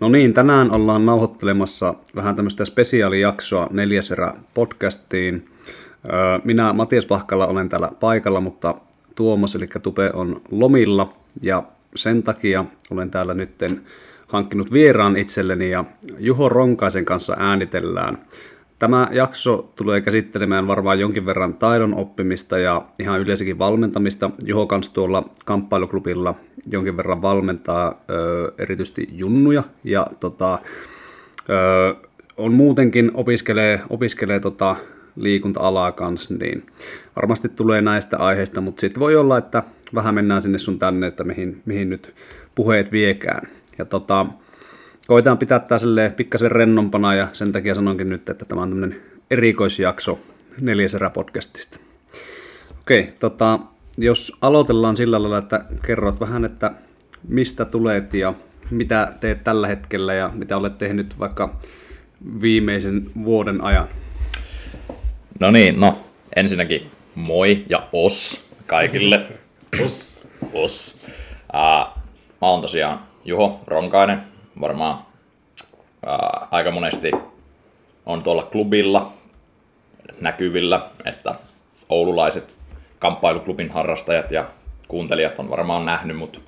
No niin, tänään ollaan nauhoittelemassa vähän tämmöistä spesiaalijaksoa neljäserä podcastiin. Minä Matias Pahkala olen täällä paikalla, mutta Tuomas eli Tupe on lomilla ja sen takia olen täällä nytten hankkinut vieraan itselleni ja Juho Ronkaisen kanssa äänitellään. Tämä jakso tulee käsittelemään varmaan jonkin verran taidon oppimista ja ihan yleensäkin valmentamista. Juho kanssa tuolla kamppailuklubilla jonkin verran valmentaa ö, erityisesti junnuja ja tota, ö, on muutenkin opiskelee, opiskelee tota, liikunta-alaa kanssa, niin varmasti tulee näistä aiheista, mutta sitten voi olla, että vähän mennään sinne sun tänne, että mihin, mihin nyt puheet viekään. Ja tota, koitetaan pitää tämä pikkasen rennompana ja sen takia sanonkin nyt, että tämä on tämmöinen erikoisjakso neljäserä podcastista. Okei, tota, jos aloitellaan sillä lailla, että kerrot vähän, että mistä tulet ja mitä teet tällä hetkellä ja mitä olet tehnyt vaikka viimeisen vuoden ajan. No niin, no ensinnäkin moi ja os kaikille. os. Os. Uh, mä oon tosiaan Juho Ronkainen, varmaan uh, aika monesti on tuolla klubilla näkyvillä, että oululaiset kamppailuklubin harrastajat ja kuuntelijat on varmaan nähnyt mut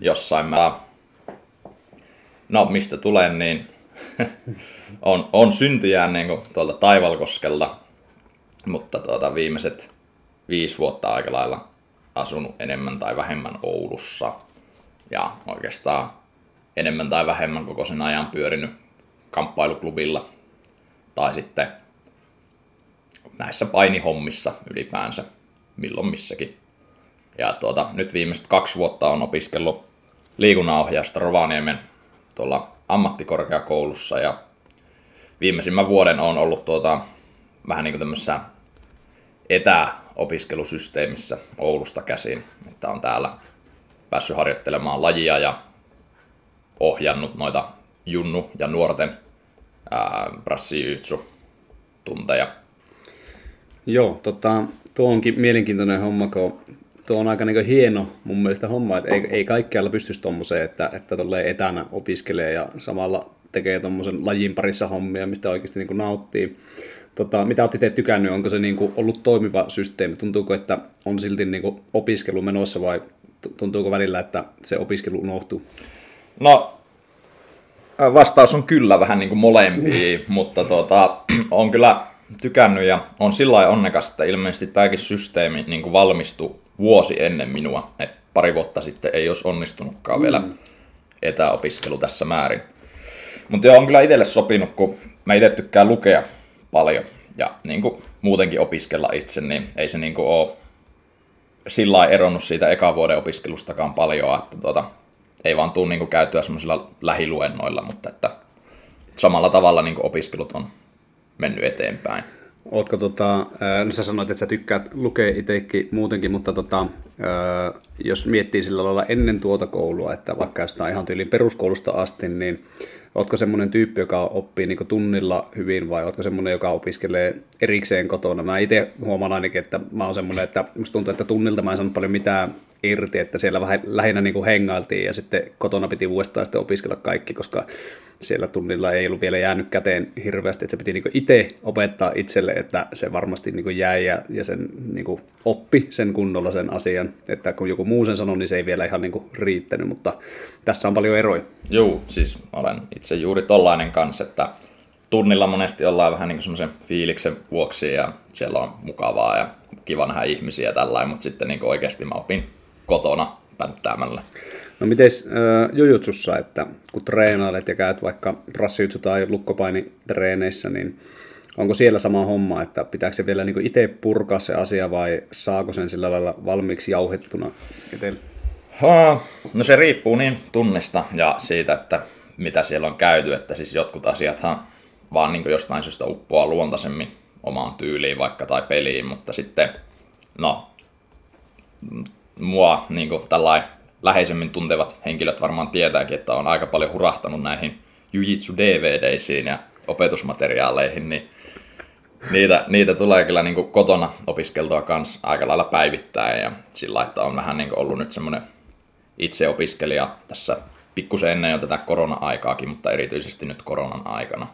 jossain mä... No, mistä tulen, niin on, on syntyjään niin tuolta Taivalkoskelta mutta tuota, viimeiset viisi vuotta aika lailla asunut enemmän tai vähemmän Oulussa. Ja oikeastaan enemmän tai vähemmän koko sen ajan pyörinyt kamppailuklubilla tai sitten näissä painihommissa ylipäänsä milloin missäkin. Ja tuota, nyt viimeiset kaksi vuotta on opiskellut liikunnanohjausta Rovaniemen tuolla ammattikorkeakoulussa ja viimeisimmän vuoden on ollut tuota, vähän niin kuin tämmöisessä etäopiskelusysteemissä Oulusta käsin, että on täällä päässyt harjoittelemaan lajia ja ohjannut noita junnu- ja nuorten brassijyytsu tunteja. Joo, tota, tuo onkin mielenkiintoinen homma, kun tuo on aika niin hieno mun mielestä homma, että ei, ei kaikkialla pystyisi tuommoiseen, että, että etänä opiskelee ja samalla tekee tuommoisen lajin parissa hommia, mistä oikeasti niin nauttii. Tota, mitä olette tykännyt? Onko se niin kuin ollut toimiva systeemi? Tuntuuko, että on silti niin kuin opiskelu menossa vai tuntuuko välillä, että se opiskelu unohtuu? No, vastaus on kyllä vähän niin kuin molempia, mutta tuota, on kyllä tykännyt ja on sillä onnekas, että ilmeisesti tämäkin systeemi niin kuin valmistui vuosi ennen minua. Et pari vuotta sitten ei olisi onnistunutkaan mm. vielä etäopiskelu tässä määrin. Mutta on kyllä itselle sopinut, kun mä itse tykkään lukea paljon ja niin kuin muutenkin opiskella itse, niin ei se niin kuin ole sillä lailla eronnut siitä ekan vuoden opiskelustakaan paljon, että tuota, ei vaan tule niin käytyä semmoisilla lähiluennoilla, mutta että samalla tavalla niin opiskelut on mennyt eteenpäin. Ootko tota, no sä sanoit, että sä tykkäät lukea itsekin muutenkin, mutta tota, jos miettii sillä lailla ennen tuota koulua, että vaikka jostain ihan tyyliin peruskoulusta asti, niin Ootko semmoinen tyyppi, joka oppii niin tunnilla hyvin vai ootko semmoinen, joka opiskelee erikseen kotona? Mä itse huomaan ainakin, että mä oon semmoinen, että musta tuntuu, että tunnilta mä en saanut paljon mitään irti, että siellä vähän lähinnä niin kuin hengailtiin ja sitten kotona piti uudestaan sitten opiskella kaikki, koska siellä tunnilla ei ollut vielä jäänyt käteen hirveästi, että se piti niin itse opettaa itselle, että se varmasti niin jäi ja, ja sen niin oppi sen kunnolla sen asian, että kun joku muu sen sanoi, niin se ei vielä ihan niin riittänyt, mutta tässä on paljon eroja. Joo, siis olen itse juuri tollainen kanssa, että tunnilla monesti ollaan vähän niin semmoisen fiiliksen vuoksi ja siellä on mukavaa ja kiva nähdä ihmisiä tällainen, mutta sitten niin oikeasti mä opin kotona pänttäämällä. No miten äh, jujutsussa, että kun treenailet ja käyt vaikka brassijutsu tai lukkopainitreeneissä, niin onko siellä sama homma, että pitääkö se vielä niin itse purkaa se asia vai saako sen sillä lailla valmiiksi jauhettuna itselle? No se riippuu niin tunnista ja siitä, että mitä siellä on käyty, että siis jotkut asiathan vaan niin jostain syystä uppoaa luontaisemmin omaan tyyliin vaikka tai peliin, mutta sitten no mua niin kuin tällainen läheisemmin tuntevat henkilöt varmaan tietääkin, että on aika paljon hurahtanut näihin Jujitsu DVDisiin ja opetusmateriaaleihin, niin niitä, niitä tulee kyllä niin kotona opiskeltua kanssa aika lailla päivittäin ja sillä että on vähän niin ollut nyt semmoinen itseopiskelija tässä pikkusen ennen jo tätä korona-aikaakin, mutta erityisesti nyt koronan aikana.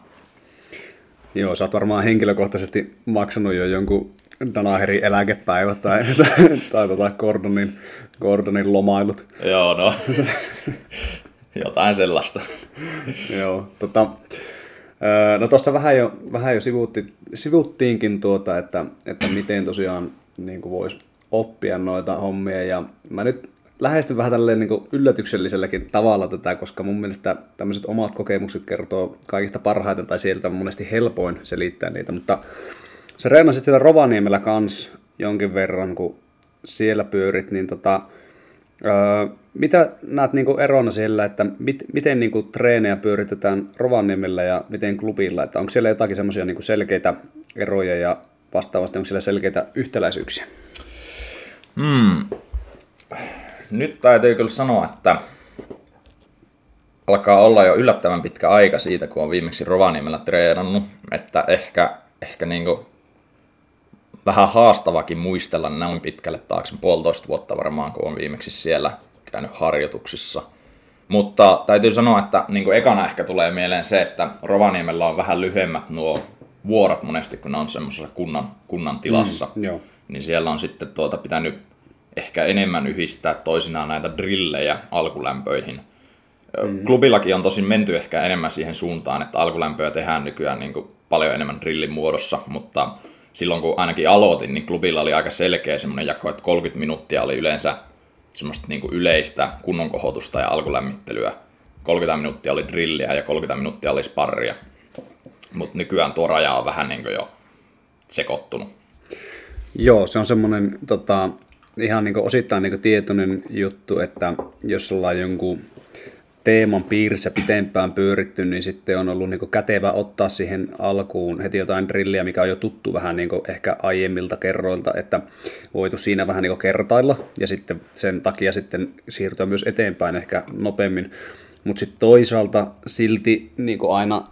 Joo, sä oot varmaan henkilökohtaisesti maksanut jo jonkun Danaherin eläkepäivä tai, tai, tai tota Gordonin, Gordonin lomailut. Joo, no. Jotain sellaista. Joo, tota, no tuossa vähän jo, vähän jo sivuutti, sivuttiinkin tuota, että, että miten tosiaan niin voisi oppia noita hommia. Ja mä nyt lähestyn vähän tälleen niin yllätykselliselläkin tavalla tätä, koska mun mielestä tämmöiset omat kokemukset kertoo kaikista parhaiten tai sieltä on monesti helpoin selittää niitä, mutta sä reenasit siellä Rovaniemellä kans jonkin verran, kun siellä pyörit, niin tota, öö, mitä näet niinku erona siellä, että mit, miten niinku treenejä pyöritetään Rovaniemellä ja miten klubilla, että onko siellä jotakin semmoisia niinku selkeitä eroja ja vastaavasti onko siellä selkeitä yhtäläisyyksiä? Hmm. Nyt täytyy kyllä sanoa, että alkaa olla jo yllättävän pitkä aika siitä, kun on viimeksi Rovaniemellä treenannut, että ehkä, ehkä niinku vähän haastavakin muistella näin pitkälle taakse, puolitoista vuotta varmaan, kun on viimeksi siellä käynyt harjoituksissa. Mutta täytyy sanoa, että niin kuin ekana ehkä tulee mieleen se, että Rovaniemellä on vähän lyhyemmät nuo vuorot monesti, kun ne on semmoisessa kunnan, kunnan tilassa. Mm, joo. Niin siellä on sitten tuota pitänyt ehkä enemmän yhdistää toisinaan näitä drillejä alkulämpöihin. Mm. Klubillakin on tosin menty ehkä enemmän siihen suuntaan, että alkulämpöä tehdään nykyään niin kuin paljon enemmän drillin muodossa, mutta silloin kun ainakin aloitin, niin klubilla oli aika selkeä semmoinen jako, että 30 minuuttia oli yleensä semmoista niin kuin yleistä kunnon kohotusta ja alkulämmittelyä. 30 minuuttia oli drilliä ja 30 minuuttia oli sparria. Mutta nykyään tuo raja on vähän niin kuin jo sekoittunut. Joo, se on semmoinen tota, ihan niin osittain niin tietoinen juttu, että jos ollaan jonkun teeman piirissä pitempään pyöritty, niin sitten on ollut niin kätevä ottaa siihen alkuun heti jotain drilliä, mikä on jo tuttu vähän niin ehkä aiemmilta kerroilta, että voitu siinä vähän niin kertailla ja sitten sen takia sitten siirtyä myös eteenpäin ehkä nopeammin. Mutta sitten toisaalta silti niin aina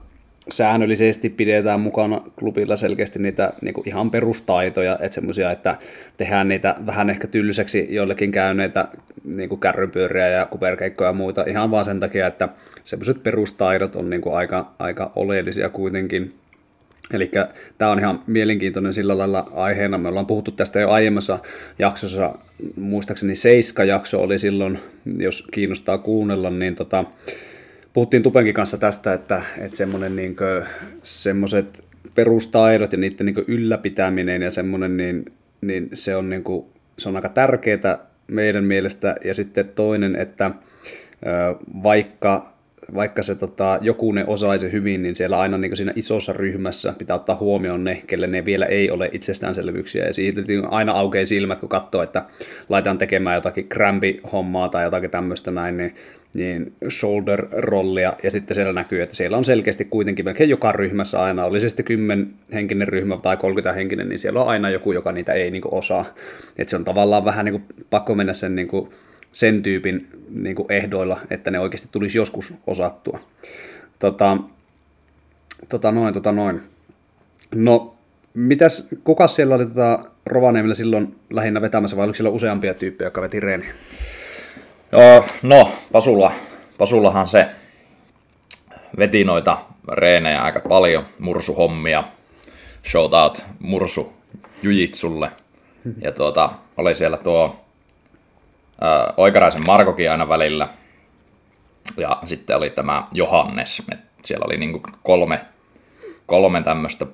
säännöllisesti pidetään mukana klubilla selkeästi niitä niin kuin ihan perustaitoja, että semmoisia, että tehdään niitä vähän ehkä tylsäksi joillekin käyneitä niin kuin kärrypyöriä ja kuperkeikkoja ja muita ihan vaan sen takia, että semmoiset perustaidot on niin kuin aika, aika oleellisia kuitenkin. Eli tämä on ihan mielenkiintoinen sillä lailla aiheena. Me ollaan puhuttu tästä jo aiemmassa jaksossa, muistaakseni Seiska-jakso oli silloin, jos kiinnostaa kuunnella, niin tota, puhuttiin Tupenkin kanssa tästä, että, että semmoinen niin semmoiset perustaidot ja niiden niin ylläpitäminen ja semmoinen, niin, niin se, on niin kuin, se on aika tärkeää meidän mielestä. Ja sitten toinen, että vaikka, vaikka se tota, joku ne osaisi hyvin, niin siellä aina niin siinä isossa ryhmässä pitää ottaa huomioon ne, kelle ne vielä ei ole itsestäänselvyyksiä. Ja siitä aina aukeaa silmät, kun katsoo, että laitetaan tekemään jotakin krämpi-hommaa tai jotakin tämmöistä näin, niin niin shoulder-rollia, ja sitten siellä näkyy, että siellä on selkeästi kuitenkin melkein joka ryhmässä aina, oli se sitten 10 henkinen ryhmä tai 30 henkinen, niin siellä on aina joku, joka niitä ei niin kuin, osaa. Että se on tavallaan vähän niin kuin, pakko mennä sen, niin kuin, sen tyypin niin kuin, ehdoilla, että ne oikeasti tulisi joskus osattua. Tota, tota noin, tota noin. No, mitäs, kuka siellä oli tota Rovaniemellä silloin lähinnä vetämässä, vai oliko siellä useampia tyyppejä, jotka veti reeniä? No, Pasulla, Pasullahan se veti noita reenejä aika paljon, mursuhommia, shoutout mursu jujitsulle. Ja tuota, oli siellä tuo ää, Oikaraisen Markokin aina välillä. Ja sitten oli tämä Johannes. Et siellä oli niinku kolme, kolme tämmöistä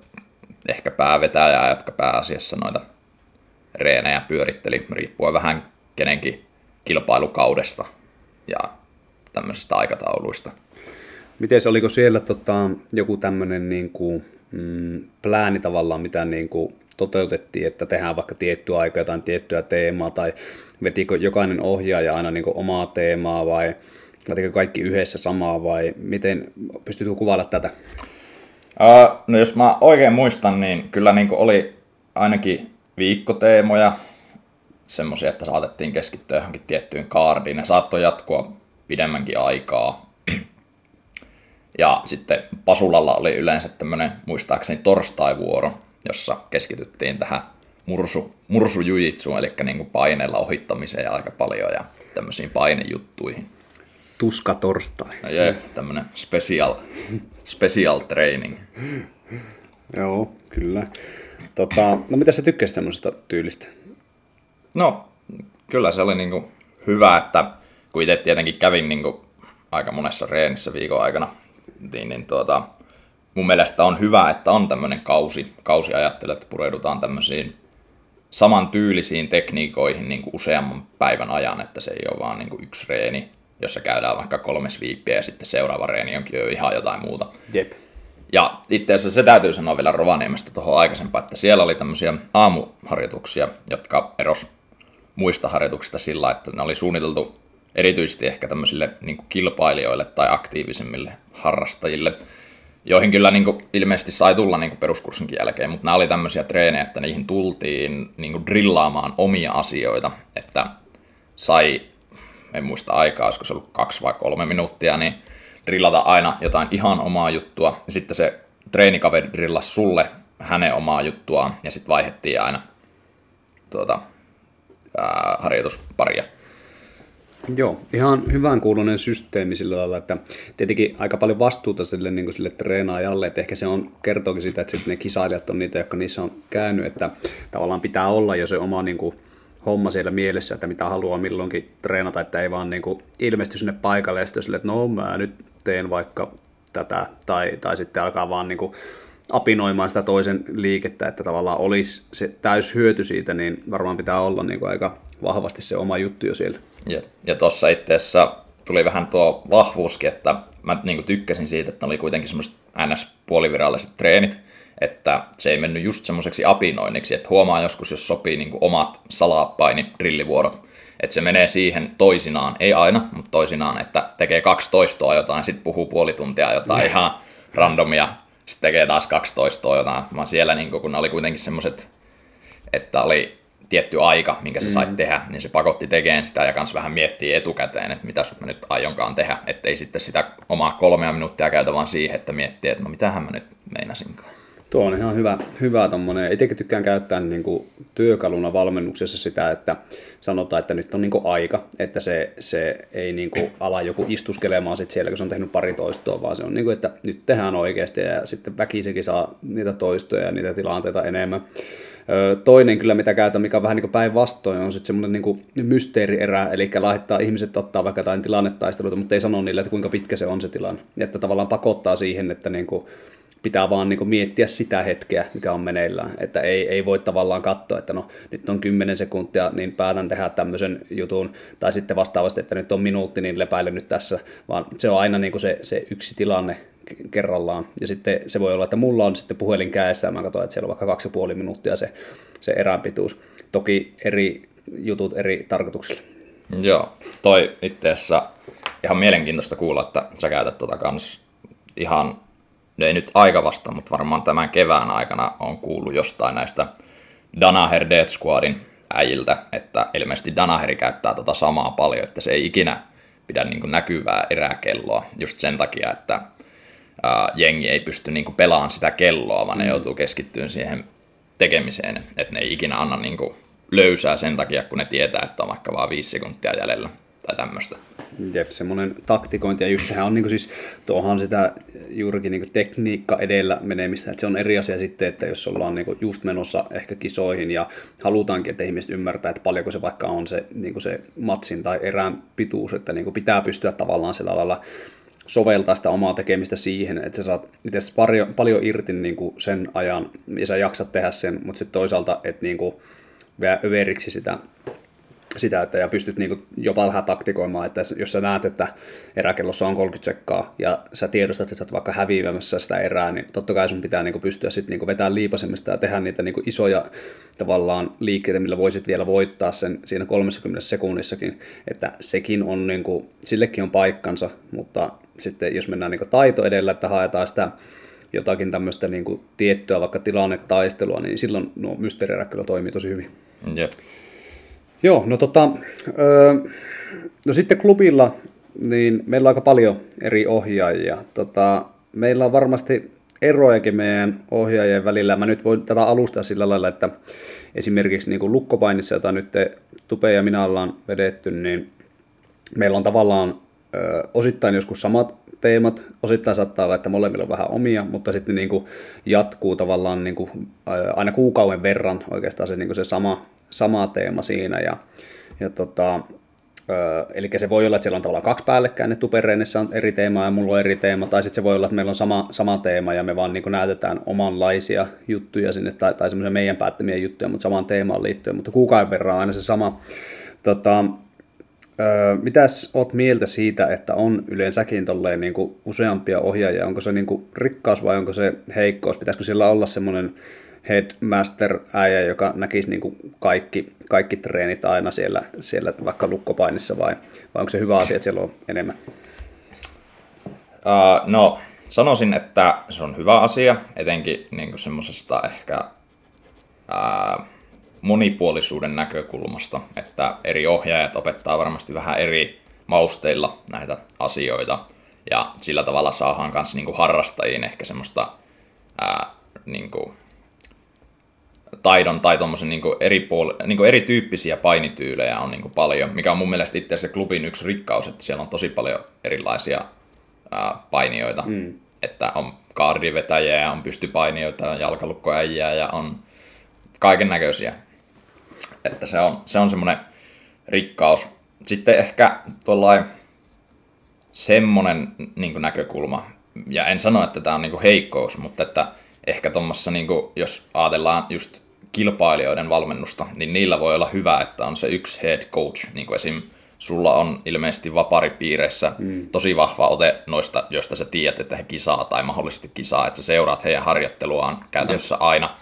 ehkä päävetäjää, jotka pääasiassa noita reenejä pyöritteli, riippuen vähän kenenkin kilpailukaudesta ja tämmöisistä aikatauluista. Miten se, oliko siellä tota, joku tämmöinen niin kuin, mm, plääni tavallaan, mitä niin kuin toteutettiin, että tehdään vaikka tiettyä aikaa jotain tiettyä teemaa, tai vetikö jokainen ohjaaja aina niin kuin omaa teemaa, vai vetikö kaikki yhdessä samaa, vai miten, pystytkö kuvailla tätä? Uh, no jos mä oikein muistan, niin kyllä niin kuin oli ainakin viikkoteemoja, semmoisia, että saatettiin keskittyä johonkin tiettyyn kaardiin. Ne saattoi jatkua pidemmänkin aikaa. Ja sitten Pasulalla oli yleensä tämmöinen, muistaakseni torstaivuoro, jossa keskityttiin tähän mursu, mursujujitsuun, eli niin kuin paineella ohittamiseen aika paljon ja tämmöisiin painejuttuihin. Tuska torstai. No jee, tämmönen special, special training. Joo, kyllä. Tota, no mitä sä tykkäsit semmoisesta tyylistä? No, kyllä se oli niinku hyvä, että kun itse tietenkin kävin niinku aika monessa reenissä viikon aikana, niin, niin tuota, mun mielestä on hyvä, että on tämmöinen kausi, kausi ajattelu, että pureudutaan tämmöisiin saman tyylisiin tekniikoihin niin kuin useamman päivän ajan, että se ei ole vaan niin kuin yksi reeni, jossa käydään vaikka kolme sviippiä ja sitten seuraava reeni onkin jo ihan jotain muuta. Jep. Ja itse asiassa se täytyy sanoa vielä Rovaniemestä tuohon aikaisempaan, että siellä oli tämmöisiä aamuharjoituksia, jotka eros muista harjoituksista sillä, että ne oli suunniteltu erityisesti ehkä tämmöisille niin kuin kilpailijoille tai aktiivisemmille harrastajille, joihin kyllä niin kuin, ilmeisesti sai tulla niin kuin peruskurssinkin jälkeen, mutta nämä oli tämmöisiä treenejä, että niihin tultiin niin kuin drillaamaan omia asioita, että sai, en muista aikaa, olisiko se ollut kaksi vai kolme minuuttia, niin drillata aina jotain ihan omaa juttua, ja sitten se treenikaveri drillasi sulle hänen omaa juttuaan, ja sitten vaihettiin aina tuota, harjoitusparia. Joo, ihan hyvän kuulunen systeemi sillä lailla, että tietenkin aika paljon vastuuta sille, niin kuin sille treenaajalle, että ehkä se on kertookin sitä, että sitten ne kisailijat on niitä, jotka niissä on käynyt, että tavallaan pitää olla jo se oma niin kuin, homma siellä mielessä, että mitä haluaa milloinkin treenata, että ei vaan niin kuin, ilmesty sinne paikalle ja sitten sille, että no mä nyt teen vaikka tätä, tai, tai sitten alkaa vaan niin kuin, apinoimaan sitä toisen liikettä, että tavallaan olisi se täys hyöty siitä, niin varmaan pitää olla niin kuin aika vahvasti se oma juttu jo siellä. Ja, ja tuossa itse asiassa tuli vähän tuo vahvuuskin, että mä niin kuin tykkäsin siitä, että oli kuitenkin semmoiset NS-puoliviralliset treenit, että se ei mennyt just semmoiseksi apinoinniksi, että huomaa joskus, jos sopii niin kuin omat salapaini drillivuorot, että se menee siihen toisinaan, ei aina, mutta toisinaan, että tekee kaksi toistoa jotain, sitten puhuu puoli tuntia jotain ihan randomia, sitten tekee taas kaksi toistoa jotain, vaan siellä niin kun ne oli kuitenkin semmoiset, että oli tietty aika, minkä sä sait mm. tehdä, niin se pakotti tekemään sitä ja kans vähän miettii etukäteen, että mitä mä nyt aionkaan tehdä, ettei sitten sitä omaa kolmea minuuttia käytä vaan siihen, että miettii, että no mitähän mä nyt meinasinkaan. Tuo on ihan hyvä, hyvä tommonen. Itsekin tykkään käyttää niin kuin työkaluna valmennuksessa sitä, että sanotaan, että nyt on niin kuin aika, että se, se ei niin kuin ala joku istuskelemaan sit siellä, kun se on tehnyt pari toistoa, vaan se on niin kuin, että nyt tehdään oikeasti ja sitten väkisekin saa niitä toistoja ja niitä tilanteita enemmän. Toinen kyllä, mitä käytän, mikä on vähän niin päinvastoin, on sitten semmoinen niin mysteerierä, eli laittaa ihmiset ottaa vaikka jotain tilannetaisteluita, mutta ei sano niille, että kuinka pitkä se on se tilanne. Että tavallaan pakottaa siihen, että niin kuin pitää vaan niin miettiä sitä hetkeä, mikä on meneillään. Että ei, ei voi tavallaan katsoa, että no nyt on 10 sekuntia, niin päätän tehdä tämmöisen jutun, tai sitten vastaavasti, että nyt on minuutti, niin lepäile nyt tässä, vaan se on aina niin se, se yksi tilanne kerrallaan. Ja sitten se voi olla, että mulla on sitten puhelin kädessä, ja mä katson, että siellä on vaikka kaksi ja puoli minuuttia se, se erän pituus. Toki eri jutut eri tarkoituksille. Joo, toi itse asiassa ihan mielenkiintoista kuulla, että sä käytät tota kans ihan No ei nyt aika vasta, mutta varmaan tämän kevään aikana on kuullut jostain näistä Danaher Death Squadin äijiltä, että ilmeisesti Danaheri käyttää tota samaa paljon, että se ei ikinä pidä niin näkyvää eräkelloa just sen takia, että ää, jengi ei pysty niin pelaamaan sitä kelloa, vaan ne mm. joutuu keskittyyn siihen tekemiseen, että ne ei ikinä anna niin löysää sen takia, kun ne tietää, että on vaikka vaan viisi sekuntia jäljellä tai tämmöistä. Jep, semmoinen taktikointi, ja just sehän on niin siis, tuohan sitä juurikin niin tekniikka edellä menemistä, että se on eri asia sitten, että jos ollaan niin just menossa ehkä kisoihin ja halutaankin, että ihmiset ymmärtää, että paljonko se vaikka on se, niin se matsin tai erään pituus, että niin pitää pystyä tavallaan sillä lailla soveltaa sitä omaa tekemistä siihen, että sä saat itse paljon, paljon irti niin kuin sen ajan ja sä jaksat tehdä sen, mutta sitten toisaalta, että niin kuin vielä överiksi sitä sitä, että ja pystyt niin jopa vähän taktikoimaan, että jos sä näet, että eräkellossa on 30 sekkaa ja sä tiedostat, että sä oot vaikka häviämässä sitä erää, niin totta kai sun pitää niin pystyä sitten niin vetämään liipasemista ja tehdä niitä niin isoja tavallaan liikkeitä, millä voisit vielä voittaa sen siinä 30 sekunnissakin, että sekin on, niin kuin, sillekin on paikkansa, mutta sitten jos mennään niin taito edellä, että haetaan sitä jotakin tämmöistä niin tiettyä vaikka tilannetaistelua, niin silloin nuo mysteerierät kyllä toimii tosi hyvin. Jep. Joo, no tota, öö, no sitten klubilla, niin meillä on aika paljon eri ohjaajia. Tota, meillä on varmasti erojakin meidän ohjaajien välillä. Mä nyt voin tätä alustaa sillä lailla, että esimerkiksi niin lukkopainissa, jota nyt Tupe ja minä ollaan vedetty, niin meillä on tavallaan ö, osittain joskus samat teemat, osittain saattaa olla, että molemmilla on vähän omia, mutta sitten niin kuin jatkuu tavallaan niin kuin, aina kuukauden verran oikeastaan se, niin kuin se sama, sama teema siinä. Ja, ja tota, eli se voi olla, että siellä on tavallaan kaksi päällekkäin, että Tupereenissä on eri teema ja mulla on eri teema, tai sitten se voi olla, että meillä on sama, sama teema ja me vaan niin näytetään omanlaisia juttuja sinne, tai, tai semmoisia meidän päättämiä juttuja, mutta samaan teemaan liittyen, mutta kuukauden verran on aina se sama. Tota, mitäs oot mieltä siitä, että on yleensäkin tolleen niin kuin useampia ohjaajia? Onko se niin kuin rikkaus vai onko se heikkous? Pitäisikö sillä olla semmoinen headmaster-äijä, joka näkisi niin kuin kaikki, kaikki treenit aina siellä, siellä vaikka lukkopainissa vai, vai onko se hyvä asia, että siellä on enemmän? Uh, no, sanoisin, että se on hyvä asia, etenkin niin semmoisesta ehkä uh, monipuolisuuden näkökulmasta, että eri ohjaajat opettaa varmasti vähän eri mausteilla näitä asioita, ja sillä tavalla saadaan myös niin harrastajiin ehkä semmoista ää, niin kuin, taidon tai tuommoisen niin eri, puol- niin erityyppisiä painityylejä on niin paljon, mikä on mun mielestä itse asiassa klubin yksi rikkaus, että siellä on tosi paljon erilaisia ää, painijoita. Mm. Että on kaardivetäjiä on pystypainijoita, jalkalukkoäjiä ja on kaiken näköisiä. Että se on, se on semmoinen rikkaus. Sitten ehkä tuollain semmoinen niin näkökulma, ja en sano, että tämä on niin heikkous, mutta että ehkä tuommoissa, niin jos ajatellaan just kilpailijoiden valmennusta, niin niillä voi olla hyvä, että on se yksi head coach, niin kuin esim. sulla on ilmeisesti vaparipiireissä mm. tosi vahva ote noista, joista sä tiedät, että he kisaa tai mahdollisesti kisaa, että sä seuraat heidän harjoitteluaan käytännössä yes. aina,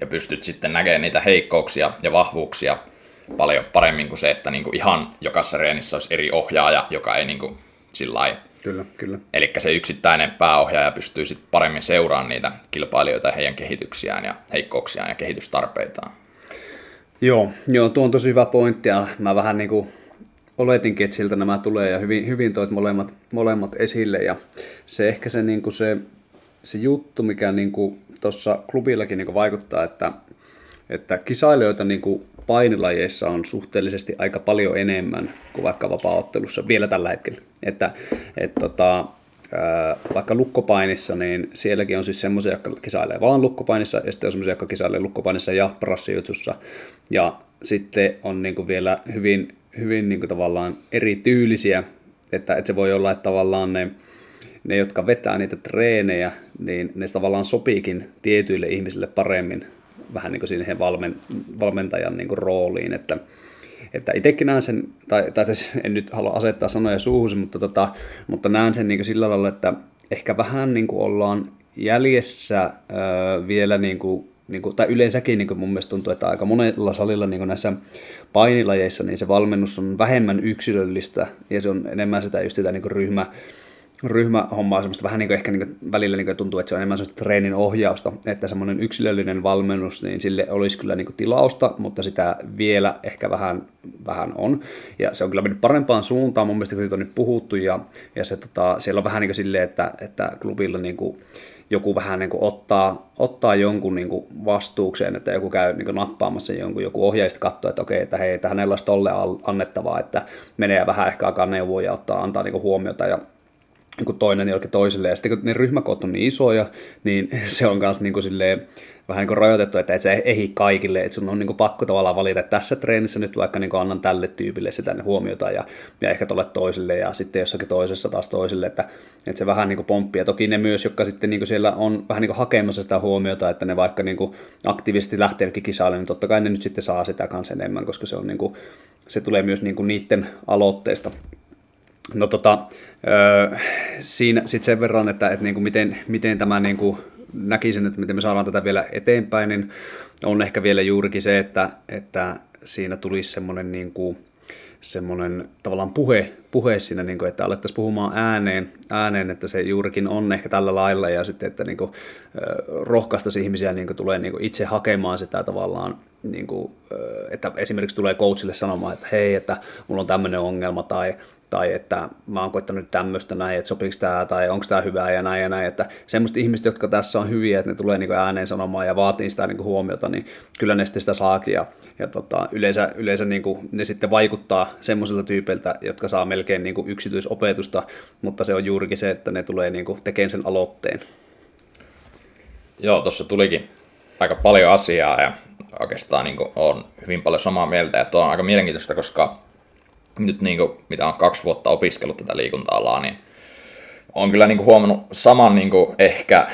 ja pystyt sitten näkemään niitä heikkouksia ja vahvuuksia paljon paremmin kuin se, että niin kuin ihan jokaisessa reenissä olisi eri ohjaaja, joka ei niin kuin sillä Kyllä, kyllä. Eli se yksittäinen pääohjaaja pystyy sitten paremmin seuraamaan niitä kilpailijoita ja heidän kehityksiään ja heikkouksiaan ja kehitystarpeitaan. Joo, joo, tuo on tosi hyvä pointti ja mä vähän niin kuin oletinkin, että siltä nämä tulee ja hyvin, hyvin toit molemmat, molemmat esille ja se ehkä se, niin kuin se, se juttu, mikä niin tuossa klubillakin niin vaikuttaa, että, että kisailijoita niin kuin painilajeissa on suhteellisesti aika paljon enemmän kuin vaikka vapaaottelussa vielä tällä hetkellä. Että, et tota, vaikka lukkopainissa, niin sielläkin on siis semmoisia, jotka kisailee vaan lukkopainissa, ja sitten on semmoisia, jotka kisailee lukkopainissa ja prassijutsussa. Ja sitten on niin vielä hyvin, hyvin niin tavallaan erityylisiä, että, että se voi olla, että tavallaan ne, ne, jotka vetää niitä treenejä, niin ne tavallaan sopiikin tietyille ihmisille paremmin vähän niin kuin siihen valmen, valmentajan niin kuin rooliin, että, että itsekin näen sen, tai, tai siis en nyt halua asettaa sanoja suuhun, mutta, tota, mutta näen sen niin kuin sillä lailla, että ehkä vähän niin kuin ollaan jäljessä öö, vielä niin kuin, niin kuin, tai yleensäkin niin kuin mun mielestä tuntuu, että aika monella salilla niin kuin näissä painilajeissa niin se valmennus on vähemmän yksilöllistä ja se on enemmän sitä just sitä niin kuin ryhmä, ryhmähommaa semmoista vähän niin kuin ehkä niin kuin välillä niin kuin tuntuu, että se on enemmän semmoista treenin ohjausta, että semmoinen yksilöllinen valmennus, niin sille olisi kyllä niin kuin tilausta, mutta sitä vielä ehkä vähän, vähän on. Ja se on kyllä mennyt parempaan suuntaan mun mielestä, kun siitä on nyt puhuttu, ja, ja se, tota, siellä on vähän niin kuin silleen, että, että klubilla niin kuin, joku vähän niin kuin ottaa, ottaa jonkun niin kuin vastuukseen, että joku käy niin kuin nappaamassa jonkun, joku ohjaajista katsoo, että okei, että hei, että hänellä olisi tolle annettavaa, että menee vähän ehkä alkaa neuvoa ja ottaa, antaa niin kuin huomiota ja niin toinen jollekin toiselle. Ja sitten kun ne ryhmäkoot on niin isoja, niin se on myös niin silleen, vähän niin kuin rajoitettu, että et se ehdi kaikille, että sun on niin kuin pakko tavallaan valita, että tässä treenissä nyt vaikka niin kuin annan tälle tyypille sitä huomiota ja, ja ehkä tuolle toiselle ja sitten jossakin toisessa taas toiselle, että, että se vähän niin kuin pomppii. Ja toki ne myös, jotka sitten niin kuin siellä on vähän niin kuin hakemassa sitä huomiota, että ne vaikka niin kuin aktiivisesti lähtee kisalle, niin totta kai ne nyt sitten saa sitä kanssa enemmän, koska se, on niin kuin, se tulee myös niin kuin niiden aloitteesta. No tota, siinä sitten sen verran, että, että niin kuin miten, miten tämä niin kuin näkisin, että miten me saadaan tätä vielä eteenpäin, niin on ehkä vielä juurikin se, että, että siinä tulisi semmoinen niin kuin, semmoinen tavallaan puhe, puhe siinä, niin kuin, että alettaisiin puhumaan ääneen, ääneen, että se juurikin on ehkä tällä lailla ja sitten, että niin kuin, rohkaistaisi ihmisiä niin kuin, tulee niin kuin, itse hakemaan sitä tavallaan, niin kuin, että esimerkiksi tulee coachille sanomaan, että hei, että mulla on tämmöinen ongelma tai tai että mä oon koittanut tämmöistä näin, että sopiiko tämä tai onko tämä hyvää ja näin ja näin, että semmoiset ihmiset, jotka tässä on hyviä, että ne tulee niin ääneen sanomaan ja vaatii sitä niin huomiota, niin kyllä ne sitten sitä saakin ja, ja tota, yleensä, yleensä niin kuin ne sitten vaikuttaa semmoisilta tyypeiltä, jotka saa niin kuin yksityisopetusta, mutta se on juurikin se, että ne tulee niin kuin tekemään sen aloitteen. Joo, tuossa tulikin aika paljon asiaa ja oikeastaan niin kuin, on hyvin paljon samaa mieltä. Ja tuo on aika mielenkiintoista, koska nyt niin kuin, mitä on kaksi vuotta opiskellut tätä liikunta-alaa, niin on kyllä niin kuin, huomannut saman niin kuin, ehkä,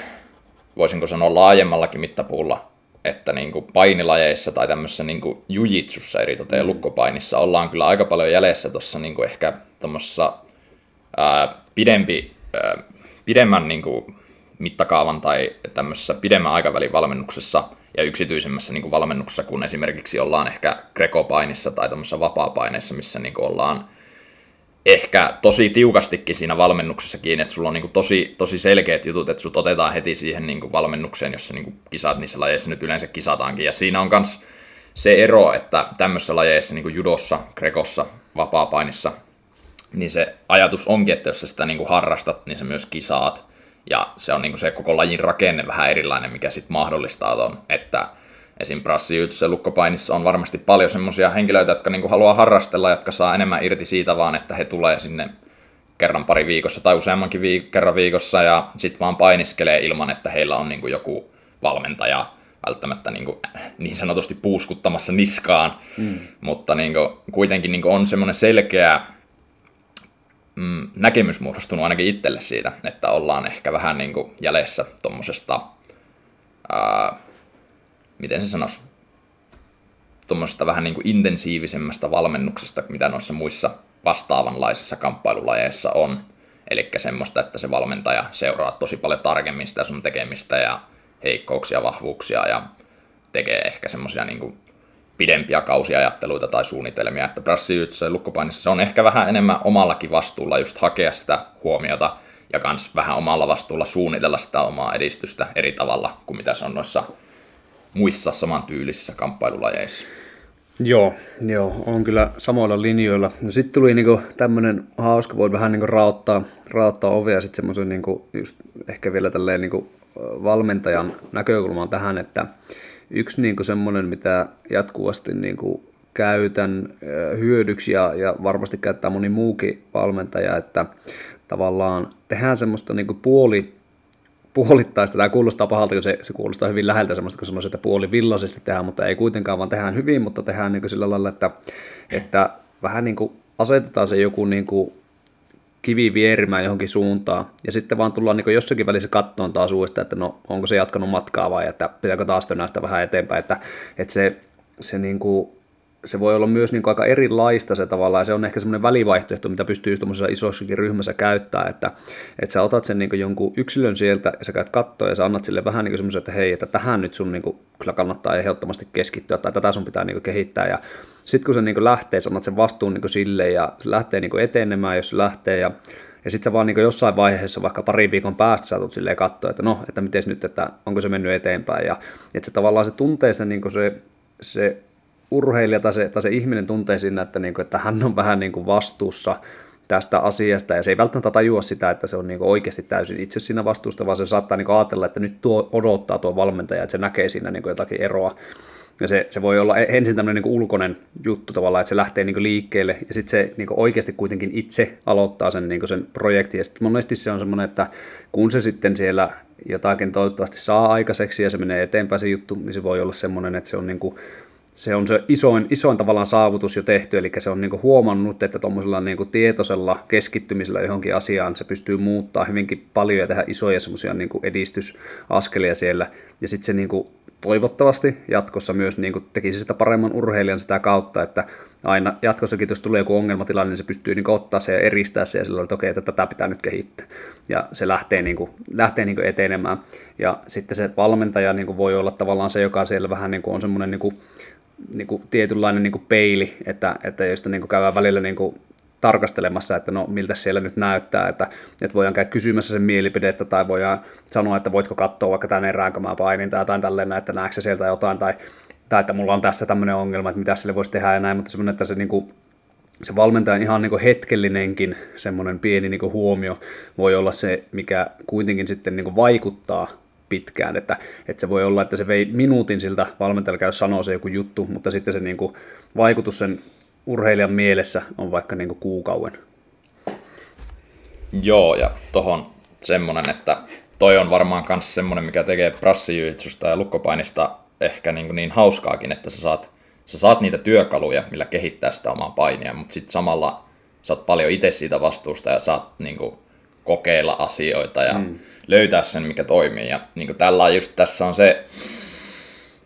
voisinko sanoa laajemmallakin mittapuulla, että niin kuin painilajeissa tai tämmöisessä niin kuin jujitsussa eri mm. lukkopainissa ollaan kyllä aika paljon jäljessä tuossa niin kuin ehkä tuommoisessa pidempi, ää, pidemmän niin kuin mittakaavan tai tämmöisessä pidemmän aikavälin valmennuksessa ja yksityisemmässä niin kuin valmennuksessa, kun esimerkiksi ollaan ehkä grekopainissa tai tämmöisessä vapaapaineissa, missä niin kuin ollaan ehkä tosi tiukastikin siinä valmennuksessa kiinni, että sulla on niin tosi, tosi selkeät jutut, että sut otetaan heti siihen niin valmennukseen, jossa niin kisaat niissä lajeissa nyt yleensä kisataankin. Ja siinä on myös se ero, että tämmöisissä lajeissa, niin judossa, grekossa, vapaapainissa, niin se ajatus onkin, että jos sä sitä niin harrastat, niin sä myös kisaat. Ja se on niin se koko lajin rakenne vähän erilainen, mikä sitten mahdollistaa ton, että esim. brassijyytyssä ja lukkopainissa on varmasti paljon semmoisia henkilöitä, jotka niin haluaa harrastella, jotka saa enemmän irti siitä vaan, että he tulee sinne kerran pari viikossa tai useammankin viik- kerran viikossa ja sitten vaan painiskelee ilman, että heillä on niin joku valmentaja välttämättä niin, kuin, niin sanotusti puuskuttamassa niskaan, mm. mutta niin kuin, kuitenkin niin kuin on semmoinen selkeä mm, näkemys muodostunut ainakin itselle siitä, että ollaan ehkä vähän niin kuin jäljessä tuommoisesta miten se sanoisi, tuommoisesta vähän niin kuin intensiivisemmästä valmennuksesta, mitä noissa muissa vastaavanlaisissa kamppailulajeissa on. Eli semmoista, että se valmentaja seuraa tosi paljon tarkemmin sitä sun tekemistä ja heikkouksia, vahvuuksia ja tekee ehkä semmoisia niin pidempiä kausiajatteluita tai suunnitelmia, että brassijyytsä ja lukkopainissa on ehkä vähän enemmän omallakin vastuulla just hakea sitä huomiota ja kans vähän omalla vastuulla suunnitella sitä omaa edistystä eri tavalla kuin mitä se on noissa muissa samantyylisissä kamppailulajeissa. Joo, joo, on kyllä samoilla linjoilla. No sitten tuli niinku tämmöinen hauska, voi vähän niinku raottaa, raottaa ovea sitten semmoisen niinku, just ehkä vielä tälleen niinku valmentajan näkökulmaan tähän, että yksi niinku semmoinen, mitä jatkuvasti niinku käytän hyödyksi ja, ja varmasti käyttää moni muukin valmentaja, että tavallaan tehdään semmoista niinku puoli puolittaista. Tämä kuulostaa pahalta, kun se, se kuulostaa hyvin läheltä semmoista, kun sanoisin, että puoli villaisesti tehdään, mutta ei kuitenkaan, vaan tehdään hyvin, mutta tehdään niin kuin sillä lailla, että, että vähän niin kuin asetetaan se joku niin kuin kivi vierimään johonkin suuntaan, ja sitten vaan tullaan niin jossakin välissä kattoon taas uudestaan, että no onko se jatkanut matkaa vai että pitääkö taas sitä vähän eteenpäin, että, että se, se niin kuin se voi olla myös niin kuin aika erilaista se tavallaan, ja se on ehkä semmoinen välivaihtoehto, mitä pystyy tuommoisessa isossakin ryhmässä käyttää, että, että sä otat sen niin kuin jonkun yksilön sieltä, ja sä käyt kattoa, ja sä annat sille vähän niin semmoisen, että hei, että tähän nyt sun niin kuin kyllä kannattaa ehdottomasti keskittyä, tai tätä sun pitää niin kuin kehittää, ja sitten kun se niin kuin lähtee, sä annat sen vastuun niin kuin sille, ja se lähtee niin kuin etenemään, jos se lähtee, ja ja sitten sä vaan niin jossain vaiheessa, vaikka pari viikon päästä sä tulet silleen katsoa, että no, että miten nyt, että onko se mennyt eteenpäin. Ja että se tavallaan se tuntee sen, niin se, se urheilija tai se, tai se ihminen tuntee siinä, että, niin kuin, että hän on vähän niin kuin vastuussa tästä asiasta, ja se ei välttämättä tajua sitä, että se on niin oikeasti täysin itse siinä vastuusta, vaan se saattaa niin ajatella, että nyt tuo odottaa tuo valmentaja, että se näkee siinä niin jotakin eroa. Ja se, se voi olla e-, ensin tämmöinen niin ulkoinen juttu tavallaan, että se lähtee niin liikkeelle, ja sitten se niin oikeasti kuitenkin itse aloittaa sen, niin sen projektin, ja sitten monesti se on semmoinen, että kun se sitten siellä jotakin toivottavasti saa aikaiseksi, ja se menee eteenpäin se juttu, niin se voi olla semmoinen, että se on niin kuin se on se isoin, isoin tavallaan saavutus jo tehty, eli se on niin huomannut, että tuommoisella niin tietoisella keskittymisellä johonkin asiaan se pystyy muuttaa hyvinkin paljon ja tehdä isoja semmoisia niin edistysaskelia siellä, ja sitten se niin toivottavasti jatkossa myös niin tekisi sitä paremman urheilijan sitä kautta, että aina jatkossakin, jos tulee joku ongelmatilanne, niin se pystyy niin ottaa se ja eristää se ja sillä että okei, että tätä pitää nyt kehittää. Ja se lähtee, niin kuin, lähtee niin etenemään. Ja sitten se valmentaja niin voi olla tavallaan se, joka siellä vähän niin on semmoinen niin niin kuin tietynlainen niin kuin peili, että, että josta niin kuin käydään välillä niin kuin tarkastelemassa, että no miltä siellä nyt näyttää, että, että voidaan käydä kysymässä sen mielipidettä tai voidaan sanoa, että voitko katsoa vaikka tämän erään, kun mä painin tai jotain tälleen, että näetkö sieltä jotain tai, tai että mulla on tässä tämmöinen ongelma, että mitä sille voisi tehdä ja näin, mutta semmoinen, että se, niin kuin, se valmentajan ihan niin hetkellinenkin semmoinen pieni niin huomio voi olla se, mikä kuitenkin sitten niin vaikuttaa pitkään, että, että se voi olla, että se vei minuutin siltä valmentajalle käy sanoa se joku juttu, mutta sitten se niin vaikutus sen urheilijan mielessä on vaikka niin kuukauden. Joo, ja tohon semmonen, että toi on varmaan myös semmonen, mikä tekee prassijyytsusta ja lukkopainista ehkä niin, niin hauskaakin, että sä saat, sä saat niitä työkaluja, millä kehittää sitä omaa painia, mutta sitten samalla saat paljon itse siitä vastuusta ja saat niin kuin, kokeilla asioita ja mm. löytää sen, mikä toimii. Ja niin tällä just tässä on se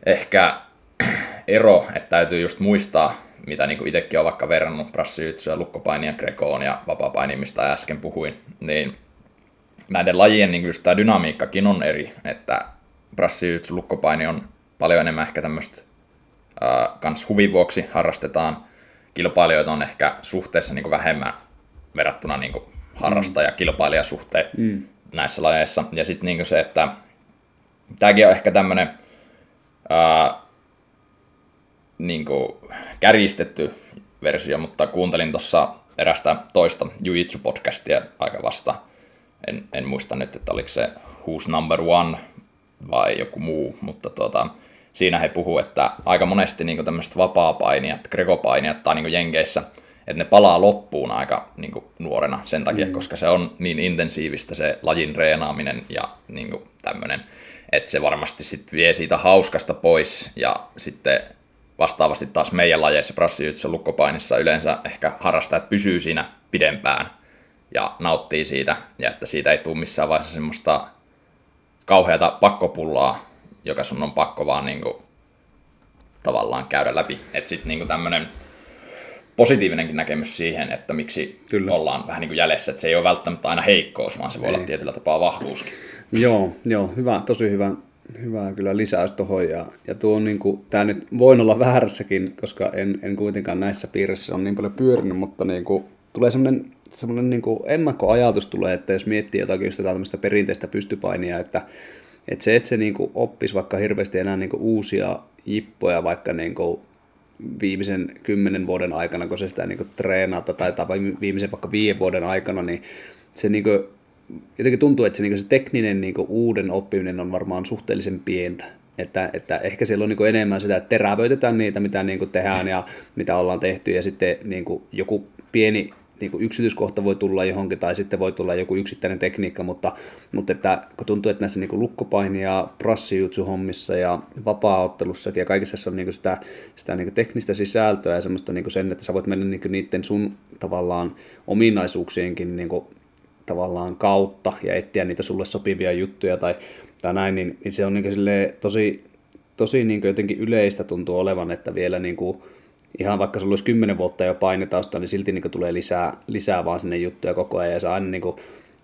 ehkä ero, että täytyy just muistaa, mitä niin kuin itsekin on vaikka verrannut prassijytsyä, lukkopainia, grekoon ja vapaa mistä äsken puhuin, niin näiden lajien niin just tämä dynamiikkakin on eri, että prassijytsy, lukkopaini on paljon enemmän ehkä tämmöistä kans huvin vuoksi harrastetaan. Kilpailijoita on ehkä suhteessa niin kuin vähemmän verrattuna niin kuin harrastaja-kilpailijasuhteen mm. näissä lajeissa. Ja sitten niin se, että tämäkin on ehkä tämmöinen niin kärjistetty versio, mutta kuuntelin tuossa erästä toista Jujitsu-podcastia aika vasta. En, en muista nyt, että oliko se Who's Number One vai joku muu, mutta tuota, siinä he puhuu, että aika monesti niin tämmöiset vapaa-painijat, grekopainijat tai niin jenkeissä, että ne palaa loppuun aika niin nuorena sen takia, mm. koska se on niin intensiivistä se lajin reenaaminen ja niin tämmöinen, että se varmasti sitten vie siitä hauskasta pois ja sitten vastaavasti taas meidän lajeissa, prassijytyssä, lukkopainissa yleensä ehkä harrastajat pysyy siinä pidempään ja nauttii siitä ja että siitä ei tule missään vaiheessa semmoista kauheata pakkopullaa, joka sun on pakko vaan niin kuin, tavallaan käydä läpi. Että sitten niin tämmöinen positiivinenkin näkemys siihen, että miksi Kyllä. ollaan vähän niin kuin jäljessä, että se ei ole välttämättä aina heikkous, vaan se voi ei. olla tietyllä tapaa vahvuuskin. Joo, joo hyvä, tosi hyvä, hyvä kyllä lisäys tuohon. Ja, ja tuo on niin kuin, tämä nyt voin olla väärässäkin, koska en, en kuitenkaan näissä piirissä on niin paljon pyörinyt, mutta niin kuin, tulee semmoinen semmoinen niin kuin ennakkoajatus tulee, että jos miettii jotakin just tämmöistä perinteistä pystypainia, että, että se, että se niin kuin oppisi vaikka hirveästi enää niin kuin uusia jippoja vaikka niin kuin viimeisen kymmenen vuoden aikana, kun se sitä niin kuin treenata tai, tai viimeisen vaikka viiden vuoden aikana, niin se niin kuin, jotenkin tuntuu, että se, niin se tekninen niin uuden oppiminen on varmaan suhteellisen pientä. Että, että ehkä siellä on niin enemmän sitä, että terävöitetään niitä, mitä niin tehdään ja mitä ollaan tehty, ja sitten niin joku pieni niin yksityiskohta voi tulla johonkin tai sitten voi tulla joku yksittäinen tekniikka, mutta, mutta että, kun tuntuu, että näissä niin lukkopaini- ja prassijutsu-hommissa ja vapaaottelussakin ja kaikissa on niin sitä, sitä niin teknistä sisältöä ja semmoista niin sen, että sä voit mennä niin niiden sun tavallaan ominaisuuksienkin niin tavallaan kautta ja etsiä niitä sulle sopivia juttuja tai, tai näin, niin, niin se on niin kuin tosi, tosi niin kuin jotenkin yleistä tuntuu olevan, että vielä niin kuin, ihan vaikka sulla olisi kymmenen vuotta jo painetausta, niin silti niin tulee lisää, lisää vaan sinne juttuja koko ajan ja sä aina niin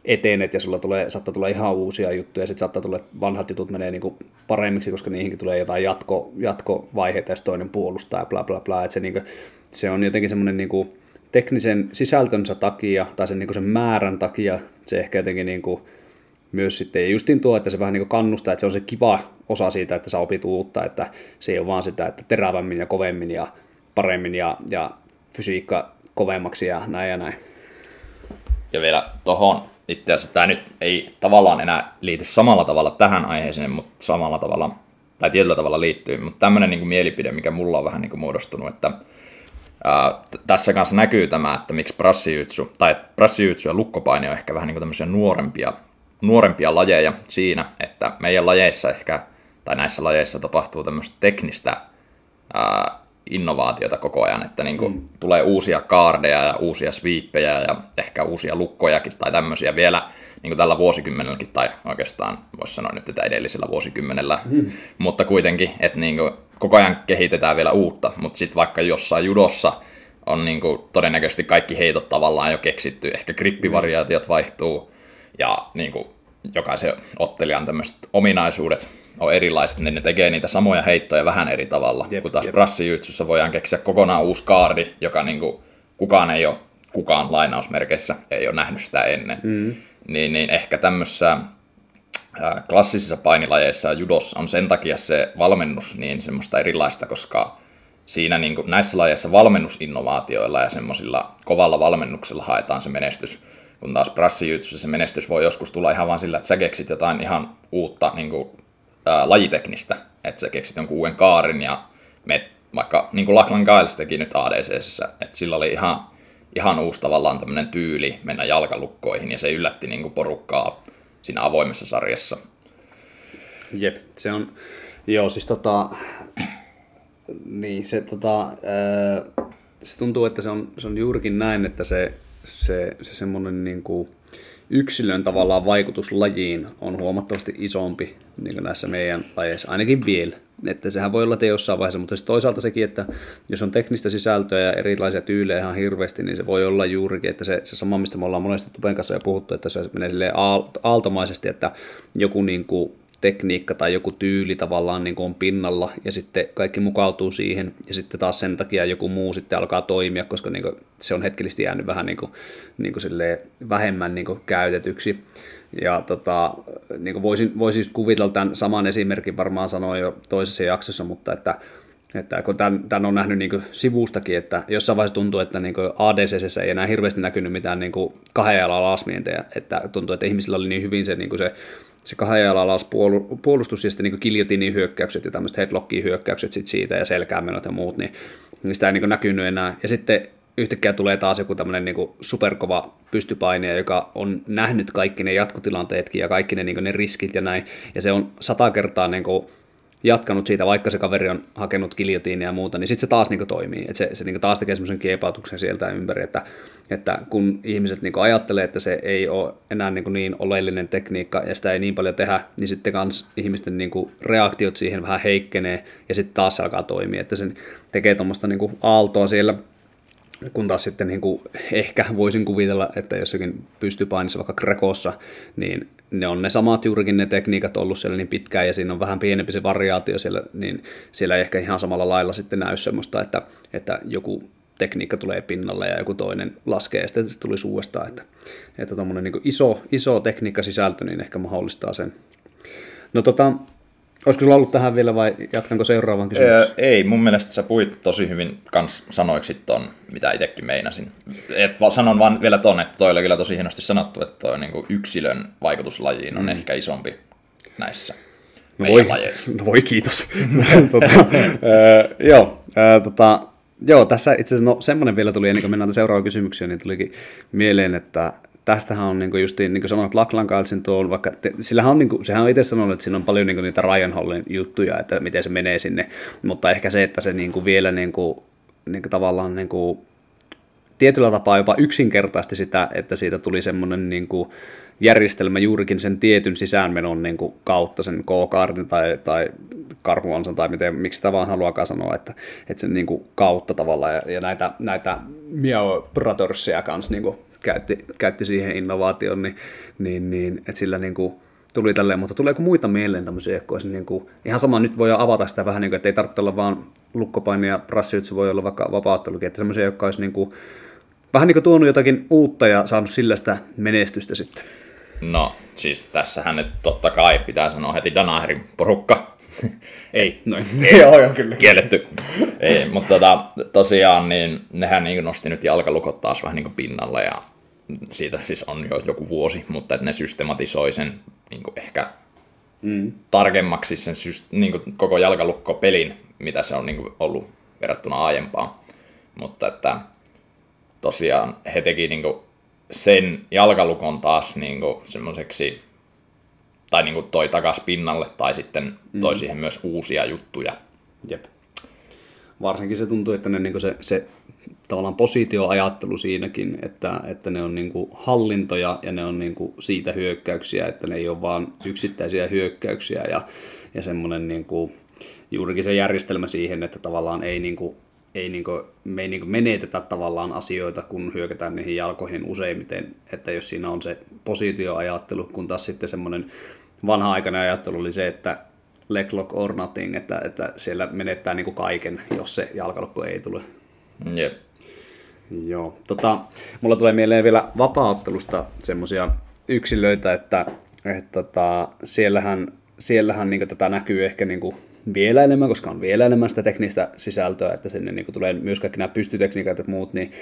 etenet ja sulla tulee, saattaa tulla ihan uusia juttuja ja sitten saattaa tulla, vanhat jutut menee niin paremmiksi, koska niihinkin tulee jotain jatko, jatkovaiheita ja toinen puolustaa ja bla bla bla. että se, kuin, se on jotenkin semmoinen niin teknisen sisältönsä takia tai sen, niin sen määrän takia se ehkä jotenkin niin kuin, myös sitten, ja justin tuo, että se vähän niin kannustaa, että se on se kiva osa siitä, että sä opit uutta, että se ei ole vaan sitä, että terävämmin ja kovemmin ja paremmin ja, ja fysiikka kovemmaksi ja näin ja näin. Ja vielä tuohon, itse asiassa tämä nyt ei tavallaan enää liity samalla tavalla tähän aiheeseen, mutta samalla tavalla, tai tietyllä tavalla liittyy, mutta tämmöinen niin mielipide, mikä mulla on vähän niin kuin muodostunut, että tässä kanssa näkyy tämä, että miksi prassijutsu, tai prassijutsu ja lukkopaini on ehkä vähän niin kuin tämmöisiä nuorempia, nuorempia lajeja siinä, että meidän lajeissa ehkä, tai näissä lajeissa tapahtuu tämmöistä teknistä ää, innovaatiota koko ajan, että niin kuin mm. tulee uusia kaardeja ja uusia sweepejä ja ehkä uusia lukkojakin tai tämmöisiä vielä niin kuin tällä vuosikymmenelläkin tai oikeastaan voisi sanoa nyt, että edellisellä vuosikymmenellä, mm. mutta kuitenkin, että niin kuin koko ajan kehitetään vielä uutta, mutta sitten vaikka jossain judossa on niin kuin todennäköisesti kaikki heitot tavallaan jo keksitty, ehkä grippivariaatiot vaihtuu ja niin kuin jokaisen ottelijan tämmöiset ominaisuudet on erilaiset, niin ne tekee niitä samoja heittoja vähän eri tavalla. Jep, kun taas brassijytsyssä voidaan keksiä kokonaan uusi kaardi, joka niin kuin, kukaan ei ole, kukaan lainausmerkeissä ei ole nähnyt sitä ennen. Mm. Niin, niin ehkä tämmöisessä klassisissa painilajeissa ja judossa on sen takia se valmennus niin semmoista erilaista, koska siinä niin kuin, näissä lajeissa valmennusinnovaatioilla ja semmoisilla kovalla valmennuksella haetaan se menestys, kun taas brassijytsyssä se menestys voi joskus tulla ihan vaan sillä, että sä keksit jotain ihan uutta niin kuin, ää, lajiteknistä, että sä keksit jonkun uuden kaarin ja me vaikka niin kuin Lachlan Giles teki nyt ADCssä, että sillä oli ihan, ihan uusi tavallaan tämmöinen tyyli mennä jalkalukkoihin ja se yllätti niin kuin porukkaa siinä avoimessa sarjassa. Jep, se on, joo siis tota, niin se tota, se tuntuu, että se on, se on juurikin näin, että se, se, se semmoinen niin kuin yksilön tavallaan vaikutus lajiin on huomattavasti isompi niin kuin näissä meidän lajeissa, ainakin vielä. Että sehän voi olla, että jossain vaiheessa, mutta sitten toisaalta sekin, että jos on teknistä sisältöä ja erilaisia tyylejä ihan hirveästi, niin se voi olla juurikin, että se, se sama, mistä me ollaan monesti Tupen kanssa jo puhuttu, että se menee aaltomaisesti, että joku niin kuin tekniikka tai joku tyyli tavallaan niin kuin on pinnalla ja sitten kaikki mukautuu siihen ja sitten taas sen takia joku muu sitten alkaa toimia, koska niin kuin se on hetkellisesti jäänyt vähän niin kuin, niin kuin vähemmän niin kuin käytetyksi. Ja tota, niin kuin voisin, voisin kuvitella tämän saman esimerkin varmaan sanoa jo toisessa jaksossa, mutta että että kun tämän, tämän on nähnyt niin sivustakin, että jossain vaiheessa tuntuu, että niin ADCC ei enää hirveästi näkynyt mitään niin kahden jalan että tuntuu, että ihmisillä oli niin hyvin se, niin se se kahden jalan alas puolustus ja sitten niin hyökkäykset ja tämmöiset headlockin hyökkäykset sit siitä ja selkäämenot ja muut, niin, niin sitä ei niin näkynyt enää. Ja sitten yhtäkkiä tulee taas joku tämmöinen niin superkova pystypainija, joka on nähnyt kaikki ne jatkotilanteetkin ja kaikki ne, niin ne riskit ja näin, ja se on sata kertaa niin kuin jatkanut siitä, vaikka se kaveri on hakenut kiljotiinia ja muuta, niin sitten se taas niin toimii. Et se, se niin taas tekee semmoisen kiepautuksen sieltä ympäri, että, että kun ihmiset niin ajattelee, että se ei ole enää niin, niin oleellinen tekniikka ja sitä ei niin paljon tehdä, niin sitten kans ihmisten niin reaktiot siihen vähän heikkenee ja sitten taas se alkaa toimia, että se tekee tuommoista niin aaltoa siellä kun taas sitten niin kuin ehkä voisin kuvitella, että jossakin pystypainissa vaikka Grekossa, niin ne on ne samat juurikin ne tekniikat ollut siellä niin pitkään ja siinä on vähän pienempi se variaatio siellä, niin siellä ei ehkä ihan samalla lailla sitten näy semmoista, että, että joku tekniikka tulee pinnalle ja joku toinen laskee ja sitten se tuli uudestaan, että, että niin iso, iso tekniikkasisältö niin ehkä mahdollistaa sen. No tota, Olisiko sulla ollut tähän vielä vai jatkanko seuraavan kysymyksen? Öö, ei, mun mielestä sä puhuit tosi hyvin kans sanoiksi ton, mitä itsekin meinasin. Et sanon vaan vielä ton, että toi oli kyllä tosi hienosti sanottu, että toi niinku yksilön vaikutuslajiin on mm. ehkä isompi näissä no voi, lajeissa. No voi kiitos. tota, öö, joo, öö, tota, joo, tässä itse asiassa no, semmoinen vielä tuli ennen kuin mennään seuraavaan kysymykseen, niin tulikin mieleen, että tästähän on niin just, niin kuin sanoit, Lachlan Carlsin tuolla, vaikka te, sillähän on, niin kuin, sehän on itse sanonut, että siinä on paljon niin kuin, niitä Ryan Hallin juttuja, että miten se menee sinne, mutta ehkä se, että se niin kuin, vielä niin kuin, niin kuin, tavallaan niin kuin, tietyllä tapaa jopa yksinkertaisesti sitä, että siitä tuli semmoinen niin kuin, järjestelmä juurikin sen tietyn sisäänmenon niin kuin, kautta, sen K-kaardin tai, tai karhuansan tai miten, miksi sitä vaan haluakaan sanoa, että, että sen niin kuin, kautta tavallaan, ja, ja näitä, näitä Miao Brothersia kanssa niin kuin, käytti, käytti siihen innovaation, niin, niin, niin että sillä niin kuin tuli tälleen, mutta tuleeko muita mieleen tämmöisiä, jotka olisi niin kuin, ihan sama, nyt voi avata sitä vähän, niin kuin, että ei tarvitse olla vaan lukkopaini ja se voi olla vaikka vapauttelukin, että semmoisia, jotka olisi niin kuin, vähän niin kuin tuonut jotakin uutta ja saanut sillä sitä menestystä sitten. No, siis tässähän nyt totta kai pitää sanoa heti Danaherin porukka. Ei, noin. Ei, joo, joo, kyllä. Kielletty. Ei, mutta tota, tosiaan niin nehän niin nosti nyt jalkalukot taas vähän niin kuin pinnalle ja siitä siis on jo joku vuosi, mutta että ne systematisoi sen niin kuin ehkä mm. tarkemmaksi sen syst, niin kuin koko jalkalukko-pelin, mitä se on niin kuin ollut verrattuna aiempaan. Mutta että tosiaan he teki niin kuin sen jalkalukon taas niin kuin semmoiseksi, tai niin kuin toi takas pinnalle, tai sitten toi mm. siihen myös uusia juttuja. Jep. Varsinkin se tuntuu, että ne, niin se, se tavallaan positioajattelu siinäkin, että, että ne on niin kuin hallintoja ja ne on niin kuin siitä hyökkäyksiä, että ne ei ole vain yksittäisiä hyökkäyksiä ja, ja semmoinen niin kuin, juurikin se järjestelmä siihen, että tavallaan ei, niin kuin, ei niin kuin, me ei niin kuin menetetä tavallaan asioita, kun hyökätään niihin jalkoihin useimmiten, että jos siinä on se positioajattelu, kun taas sitten semmoinen vanha-aikainen ajattelu oli se, että leg lock or nothing, että, että siellä menettää niin kuin kaiken, jos se jalkalukko ei tule. Jep. Joo. Tota, mulla tulee mieleen vielä vapauttelusta semmoisia yksilöitä, että, että tota, siellähän, siellähän niin tätä näkyy ehkä niin vielä enemmän, koska on vielä enemmän sitä teknistä sisältöä, että sinne niin tulee myös kaikki nämä pystytekniikat ja muut, niin,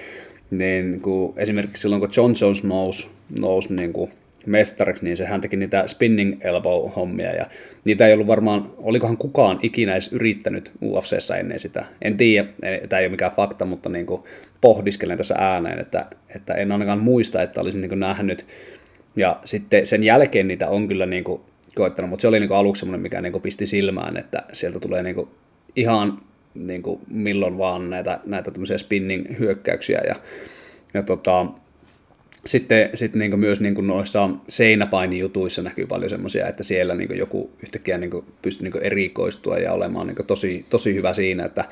niin kuin esimerkiksi silloin kun John Jones nousi, nousi niin kuin mestariksi, niin sehän teki niitä spinning elbow-hommia, ja niitä ei ollut varmaan, olikohan kukaan ikinä edes yrittänyt UFCssä ennen sitä. En tiedä, tämä ei ole mikään fakta, mutta niin kuin pohdiskelen tässä ääneen, että, että en ainakaan muista, että olisin niin nähnyt, ja sitten sen jälkeen niitä on kyllä niin kuin koittanut, mutta se oli niin kuin aluksi semmoinen, mikä niin kuin pisti silmään, että sieltä tulee niin kuin ihan niin kuin milloin vaan näitä, näitä spinning-hyökkäyksiä, ja, ja tota, sitten, sitten niin myös niin noissa seinäpainijutuissa näkyy paljon semmoisia, että siellä niin joku yhtäkkiä niin pystyy niin erikoistua ja olemaan niin tosi, tosi hyvä siinä, että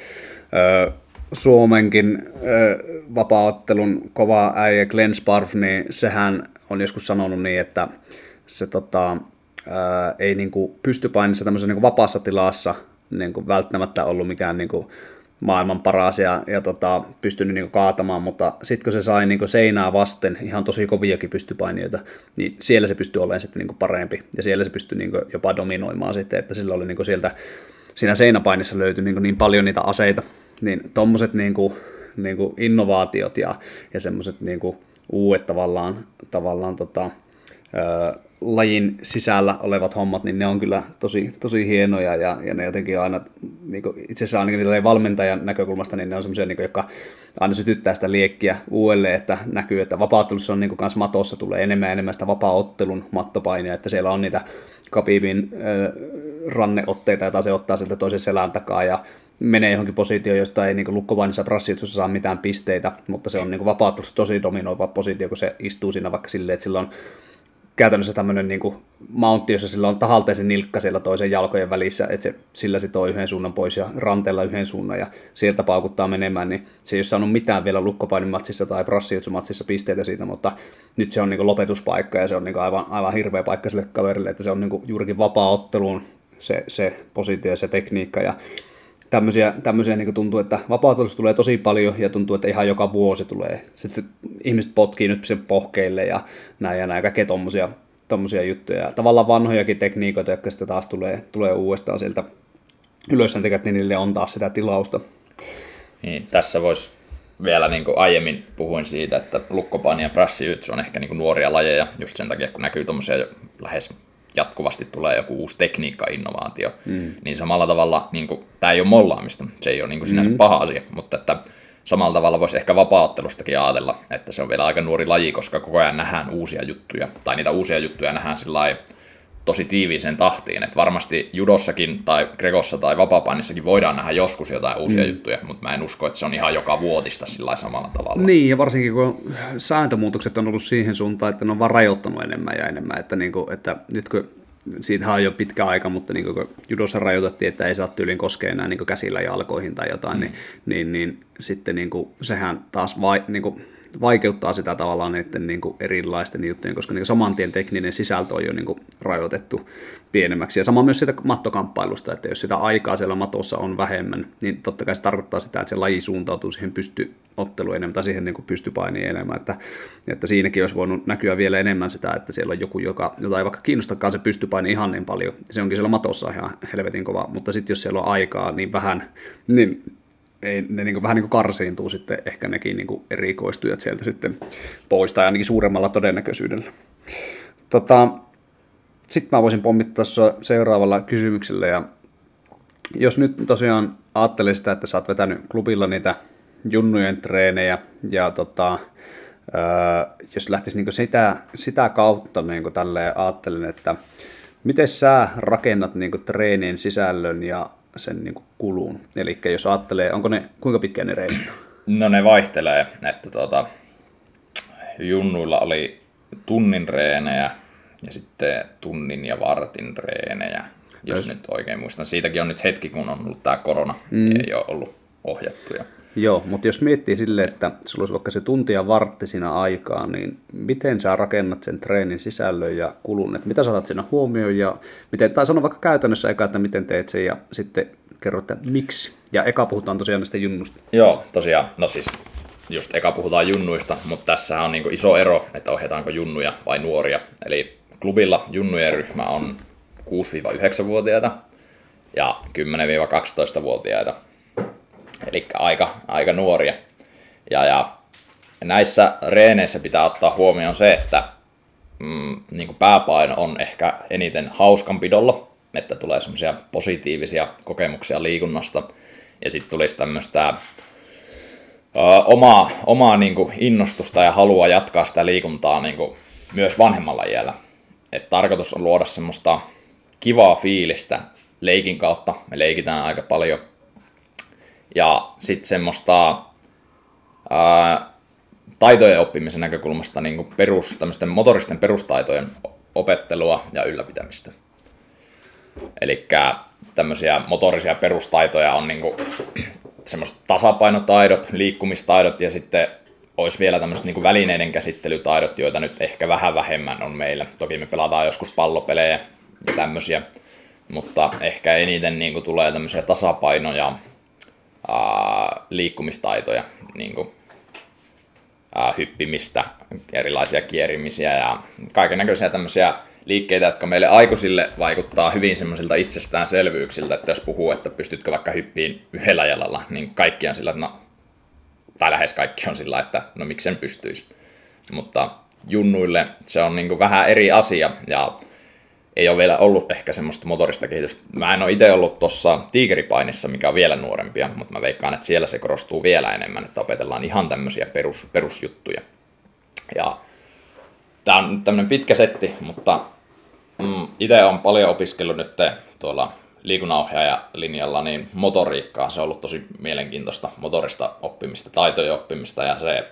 ö, Suomenkin ö, vapaaottelun kova äijä Glenn Sparf, niin sehän on joskus sanonut niin, että se tota, ö, ei niin pystypainissa tämmöisessä niin vapaassa tilassa niin välttämättä ollut mikään niin kuin, maailman paras ja, ja tota, pystynyt niin kaatamaan, mutta sitten kun se sai niin seinää vasten ihan tosi koviakin pystypainijoita, niin siellä se pystyi olemaan sitten niin parempi. Ja siellä se pystyi niin jopa dominoimaan sitten, että sillä oli niin sieltä siinä seinäpainissa löytyi niin, niin paljon niitä aseita, niin tuommoiset niin niin innovaatiot ja, ja semmoiset niin uudet tavallaan, tavallaan tota, lajin sisällä olevat hommat, niin ne on kyllä tosi, tosi hienoja ja, ja ne jotenkin aina, niin kuin, itse asiassa ainakin valmentajan näkökulmasta, niin ne on semmoisia, niin jotka aina sytyttää sitä liekkiä uudelleen, että näkyy, että vapauttelussa on niin kuin, matossa tulee enemmän ja enemmän sitä vapaa-ottelun mattopainia, että siellä on niitä Kapibin äh, ranneotteita, joita se ottaa sieltä toisen selän takaa ja menee johonkin positioon, josta ei niin lukkovainissa brassitsussa saa mitään pisteitä, mutta se on niin vapauttelussa tosi dominoiva positio, kun se istuu siinä vaikka silleen, että sillä on käytännössä tämmöinen niin kuin mountti, jossa sillä on tahalteen se nilkka siellä toisen jalkojen välissä, että se sillä sitoo yhden suunnan pois ja ranteella yhden suunnan ja sieltä paukuttaa menemään, niin se ei ole saanut mitään vielä lukkopainimatsissa tai brassijutsumatsissa pisteitä siitä, mutta nyt se on niin kuin lopetuspaikka ja se on niin kuin aivan, aivan hirveä paikka sille kaverille, että se on niin kuin juurikin vapaa-otteluun se, se positio ja se tekniikka ja tämmöisiä, tämmöisiä niin tuntuu, että vapautusta tulee tosi paljon ja tuntuu, että ihan joka vuosi tulee. Sitten ihmiset potkii nyt sen pohkeille ja näin ja näin, kaikkea tommosia, tommosia juttuja. Tavallaan vanhojakin tekniikoita, jotka sitten taas tulee, tulee uudestaan sieltä ylös, niin niille on taas sitä tilausta. Niin, tässä voisi vielä niin kuin aiemmin puhuin siitä, että lukkopani ja prassijyts on ehkä niin kuin nuoria lajeja, just sen takia, kun näkyy tuommoisia lähes jatkuvasti tulee joku uusi tekniikka-innovaatio, mm. niin samalla tavalla, niin kuin, tämä ei ole mollaamista, se ei ole niin kuin sinänsä mm. paha asia, mutta että samalla tavalla voisi ehkä vapaattelustakin ajatella, että se on vielä aika nuori laji, koska koko ajan nähdään uusia juttuja, tai niitä uusia juttuja nähdään sillä tosi tiiviiseen tahtiin. Että varmasti judossakin tai gregossa tai vapaapainnissakin voidaan nähdä joskus jotain uusia mm. juttuja, mutta mä en usko, että se on ihan joka vuotista sillä samalla tavalla. Niin, ja varsinkin kun sääntömuutokset on ollut siihen suuntaan, että ne on vaan rajoittanut enemmän ja enemmän. Että, niin kuin, että nyt kun siitä on jo pitkä aika, mutta niin kun judossa rajoitettiin, että ei saa tyyliin koskea enää niin käsillä jalkoihin tai jotain, mm. niin, niin, niin, sitten niin kuin, sehän taas vai, niin kuin, vaikeuttaa sitä tavallaan niiden niin kuin erilaisten juttujen, koska niin samantien tekninen sisältö on jo niin kuin rajoitettu pienemmäksi. Ja sama myös siitä mattokamppailusta, että jos sitä aikaa siellä matossa on vähemmän, niin totta kai se tarkoittaa sitä, että se laji suuntautuu siihen pystyotteluun enemmän tai siihen niin kuin pystypainiin enemmän. Että, että siinäkin olisi voinut näkyä vielä enemmän sitä, että siellä on joku, joka, jota ei vaikka kiinnostakaan se pystypaini ihan niin paljon. Se onkin siellä matossa ihan helvetin kova, mutta sitten jos siellä on aikaa niin vähän, niin ei, ne niin kuin, vähän niin kuin karsiintuu sitten ehkä nekin niin kuin erikoistujat sieltä sitten pois, tai ainakin suuremmalla todennäköisyydellä. Tota, sitten mä voisin pommittaa seuraavalla kysymyksellä, ja jos nyt tosiaan ajattelee sitä, että sä oot vetänyt klubilla niitä junnujen treenejä, ja tota, ää, jos lähtisi niin sitä, sitä kautta niin tälleen ajattelen, että miten sä rakennat niin treenien sisällön ja sen niin kuin kulun. Eli jos ajattelee, onko ne, kuinka pitkään ne reenit No ne vaihtelee, että tuota, junnuilla oli tunnin reenejä ja sitten tunnin ja vartin reenejä, jos, jos nyt oikein muistan. Siitäkin on nyt hetki, kun on ollut tämä korona, mm. niin ei ole ollut ohjattuja. Joo, mutta jos miettii silleen, että sulla olisi vaikka se tunti ja vartti siinä aikaa, niin miten sä rakennat sen treenin sisällön ja kulun, että mitä sä otat siinä huomioon ja miten, tai sano vaikka käytännössä eka, että miten teet sen ja sitten kerrot, että miksi. Ja eka puhutaan tosiaan näistä junnusta. Joo, tosiaan, no siis just eka puhutaan junnuista, mutta tässä on niin iso ero, että ohjataanko junnuja vai nuoria. Eli klubilla junnujen ryhmä on 6-9-vuotiaita ja 10-12-vuotiaita eli aika, aika nuoria. Ja, ja näissä reeneissä pitää ottaa huomioon se, että mm, niin pääpaino on ehkä eniten hauskanpidolla, että tulee semmoisia positiivisia kokemuksia liikunnasta. Ja sitten tulisi tämmöistä omaa, omaa niin kuin innostusta ja halua jatkaa sitä liikuntaa niin kuin myös vanhemmalla iällä. Et tarkoitus on luoda semmoista kivaa fiilistä leikin kautta. Me leikitään aika paljon. Ja sitten semmoista ää, taitojen oppimisen näkökulmasta niin perus, motoristen perustaitojen opettelua ja ylläpitämistä. Eli tämmöisiä motorisia perustaitoja on niin kuin, semmoiset tasapainotaidot, liikkumistaidot ja sitten olisi vielä tämmöiset niin välineiden käsittelytaidot, joita nyt ehkä vähän vähemmän on meillä. Toki me pelataan joskus pallopelejä ja tämmöisiä, mutta ehkä eniten niin kuin, tulee tämmöisiä tasapainoja, ää, liikkumistaitoja, niin kuin, ää, hyppimistä, erilaisia kierimisiä ja kaiken näköisiä tämmöisiä liikkeitä, jotka meille aikuisille vaikuttaa hyvin semmoisilta itsestäänselvyyksiltä, että jos puhuu, että pystytkö vaikka hyppiin yhdellä jalalla, niin kaikki on sillä, että no, tai lähes kaikki on sillä, että no miksen pystyisi. Mutta junnuille se on niin vähän eri asia ja ei ole vielä ollut ehkä semmoista motorista kehitystä. Mä en ole itse ollut tuossa tiikeripainissa, mikä on vielä nuorempia, mutta mä veikkaan, että siellä se korostuu vielä enemmän, että opetellaan ihan tämmöisiä perus, perusjuttuja. Ja Tämä on tämmöinen pitkä setti, mutta mm, itse olen paljon opiskellut nyt tuolla liikunnanohjaajalinjalla niin motoriikkaa. Se on ollut tosi mielenkiintoista motorista oppimista, taitojen oppimista ja se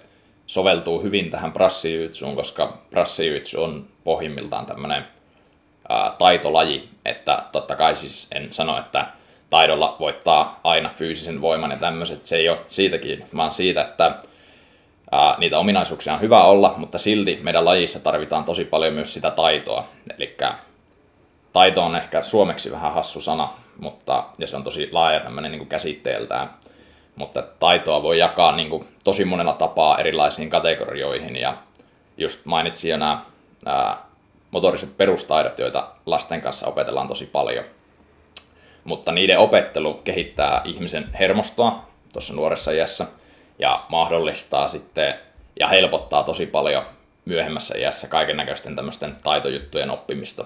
soveltuu hyvin tähän prassijytsuun, koska prassijytsu on pohjimmiltaan tämmöinen taitolaji, että totta kai siis en sano, että taidolla voittaa aina fyysisen voiman ja tämmöiset, se ei ole siitäkin, vaan siitä, että Ää, niitä ominaisuuksia on hyvä olla, mutta silti meidän lajissa tarvitaan tosi paljon myös sitä taitoa. Eli taito on ehkä suomeksi vähän hassu sana, mutta, ja se on tosi laaja tämmöinen niin käsitteeltään. Mutta taitoa voi jakaa niin kuin, tosi monella tapaa erilaisiin kategorioihin. Ja just mainitsin jo nämä ää, motoriset perustaidot, joita lasten kanssa opetellaan tosi paljon. Mutta niiden opettelu kehittää ihmisen hermostoa tuossa nuoressa iässä – ja mahdollistaa sitten ja helpottaa tosi paljon myöhemmässä iässä kaiken näköisten tämmöisten taitojuttujen oppimista.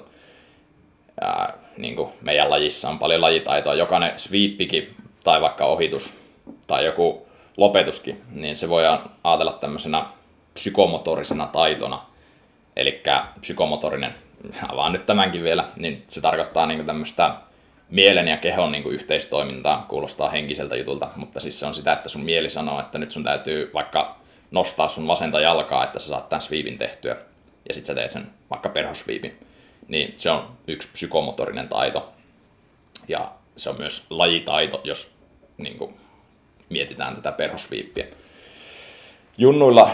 Ja, niin kuin meidän lajissa on paljon lajitaitoa. Jokainen sweepikin tai vaikka ohitus tai joku lopetuskin, niin se voi ajatella tämmöisenä psykomotorisena taitona. Eli psykomotorinen, avaan nyt tämänkin vielä, niin se tarkoittaa niin tämmöistä mielen ja kehon niin kuin yhteistoimintaa, kuulostaa henkiseltä jutulta, mutta siis se on sitä, että sun mieli sanoo, että nyt sun täytyy vaikka nostaa sun vasenta jalkaa, että sä saat tämän sviivin tehtyä, ja sitten sä teet sen vaikka perhosviivin. Niin se on yksi psykomotorinen taito, ja se on myös lajitaito, jos niin kuin, mietitään tätä perhosviippiä. Junnuilla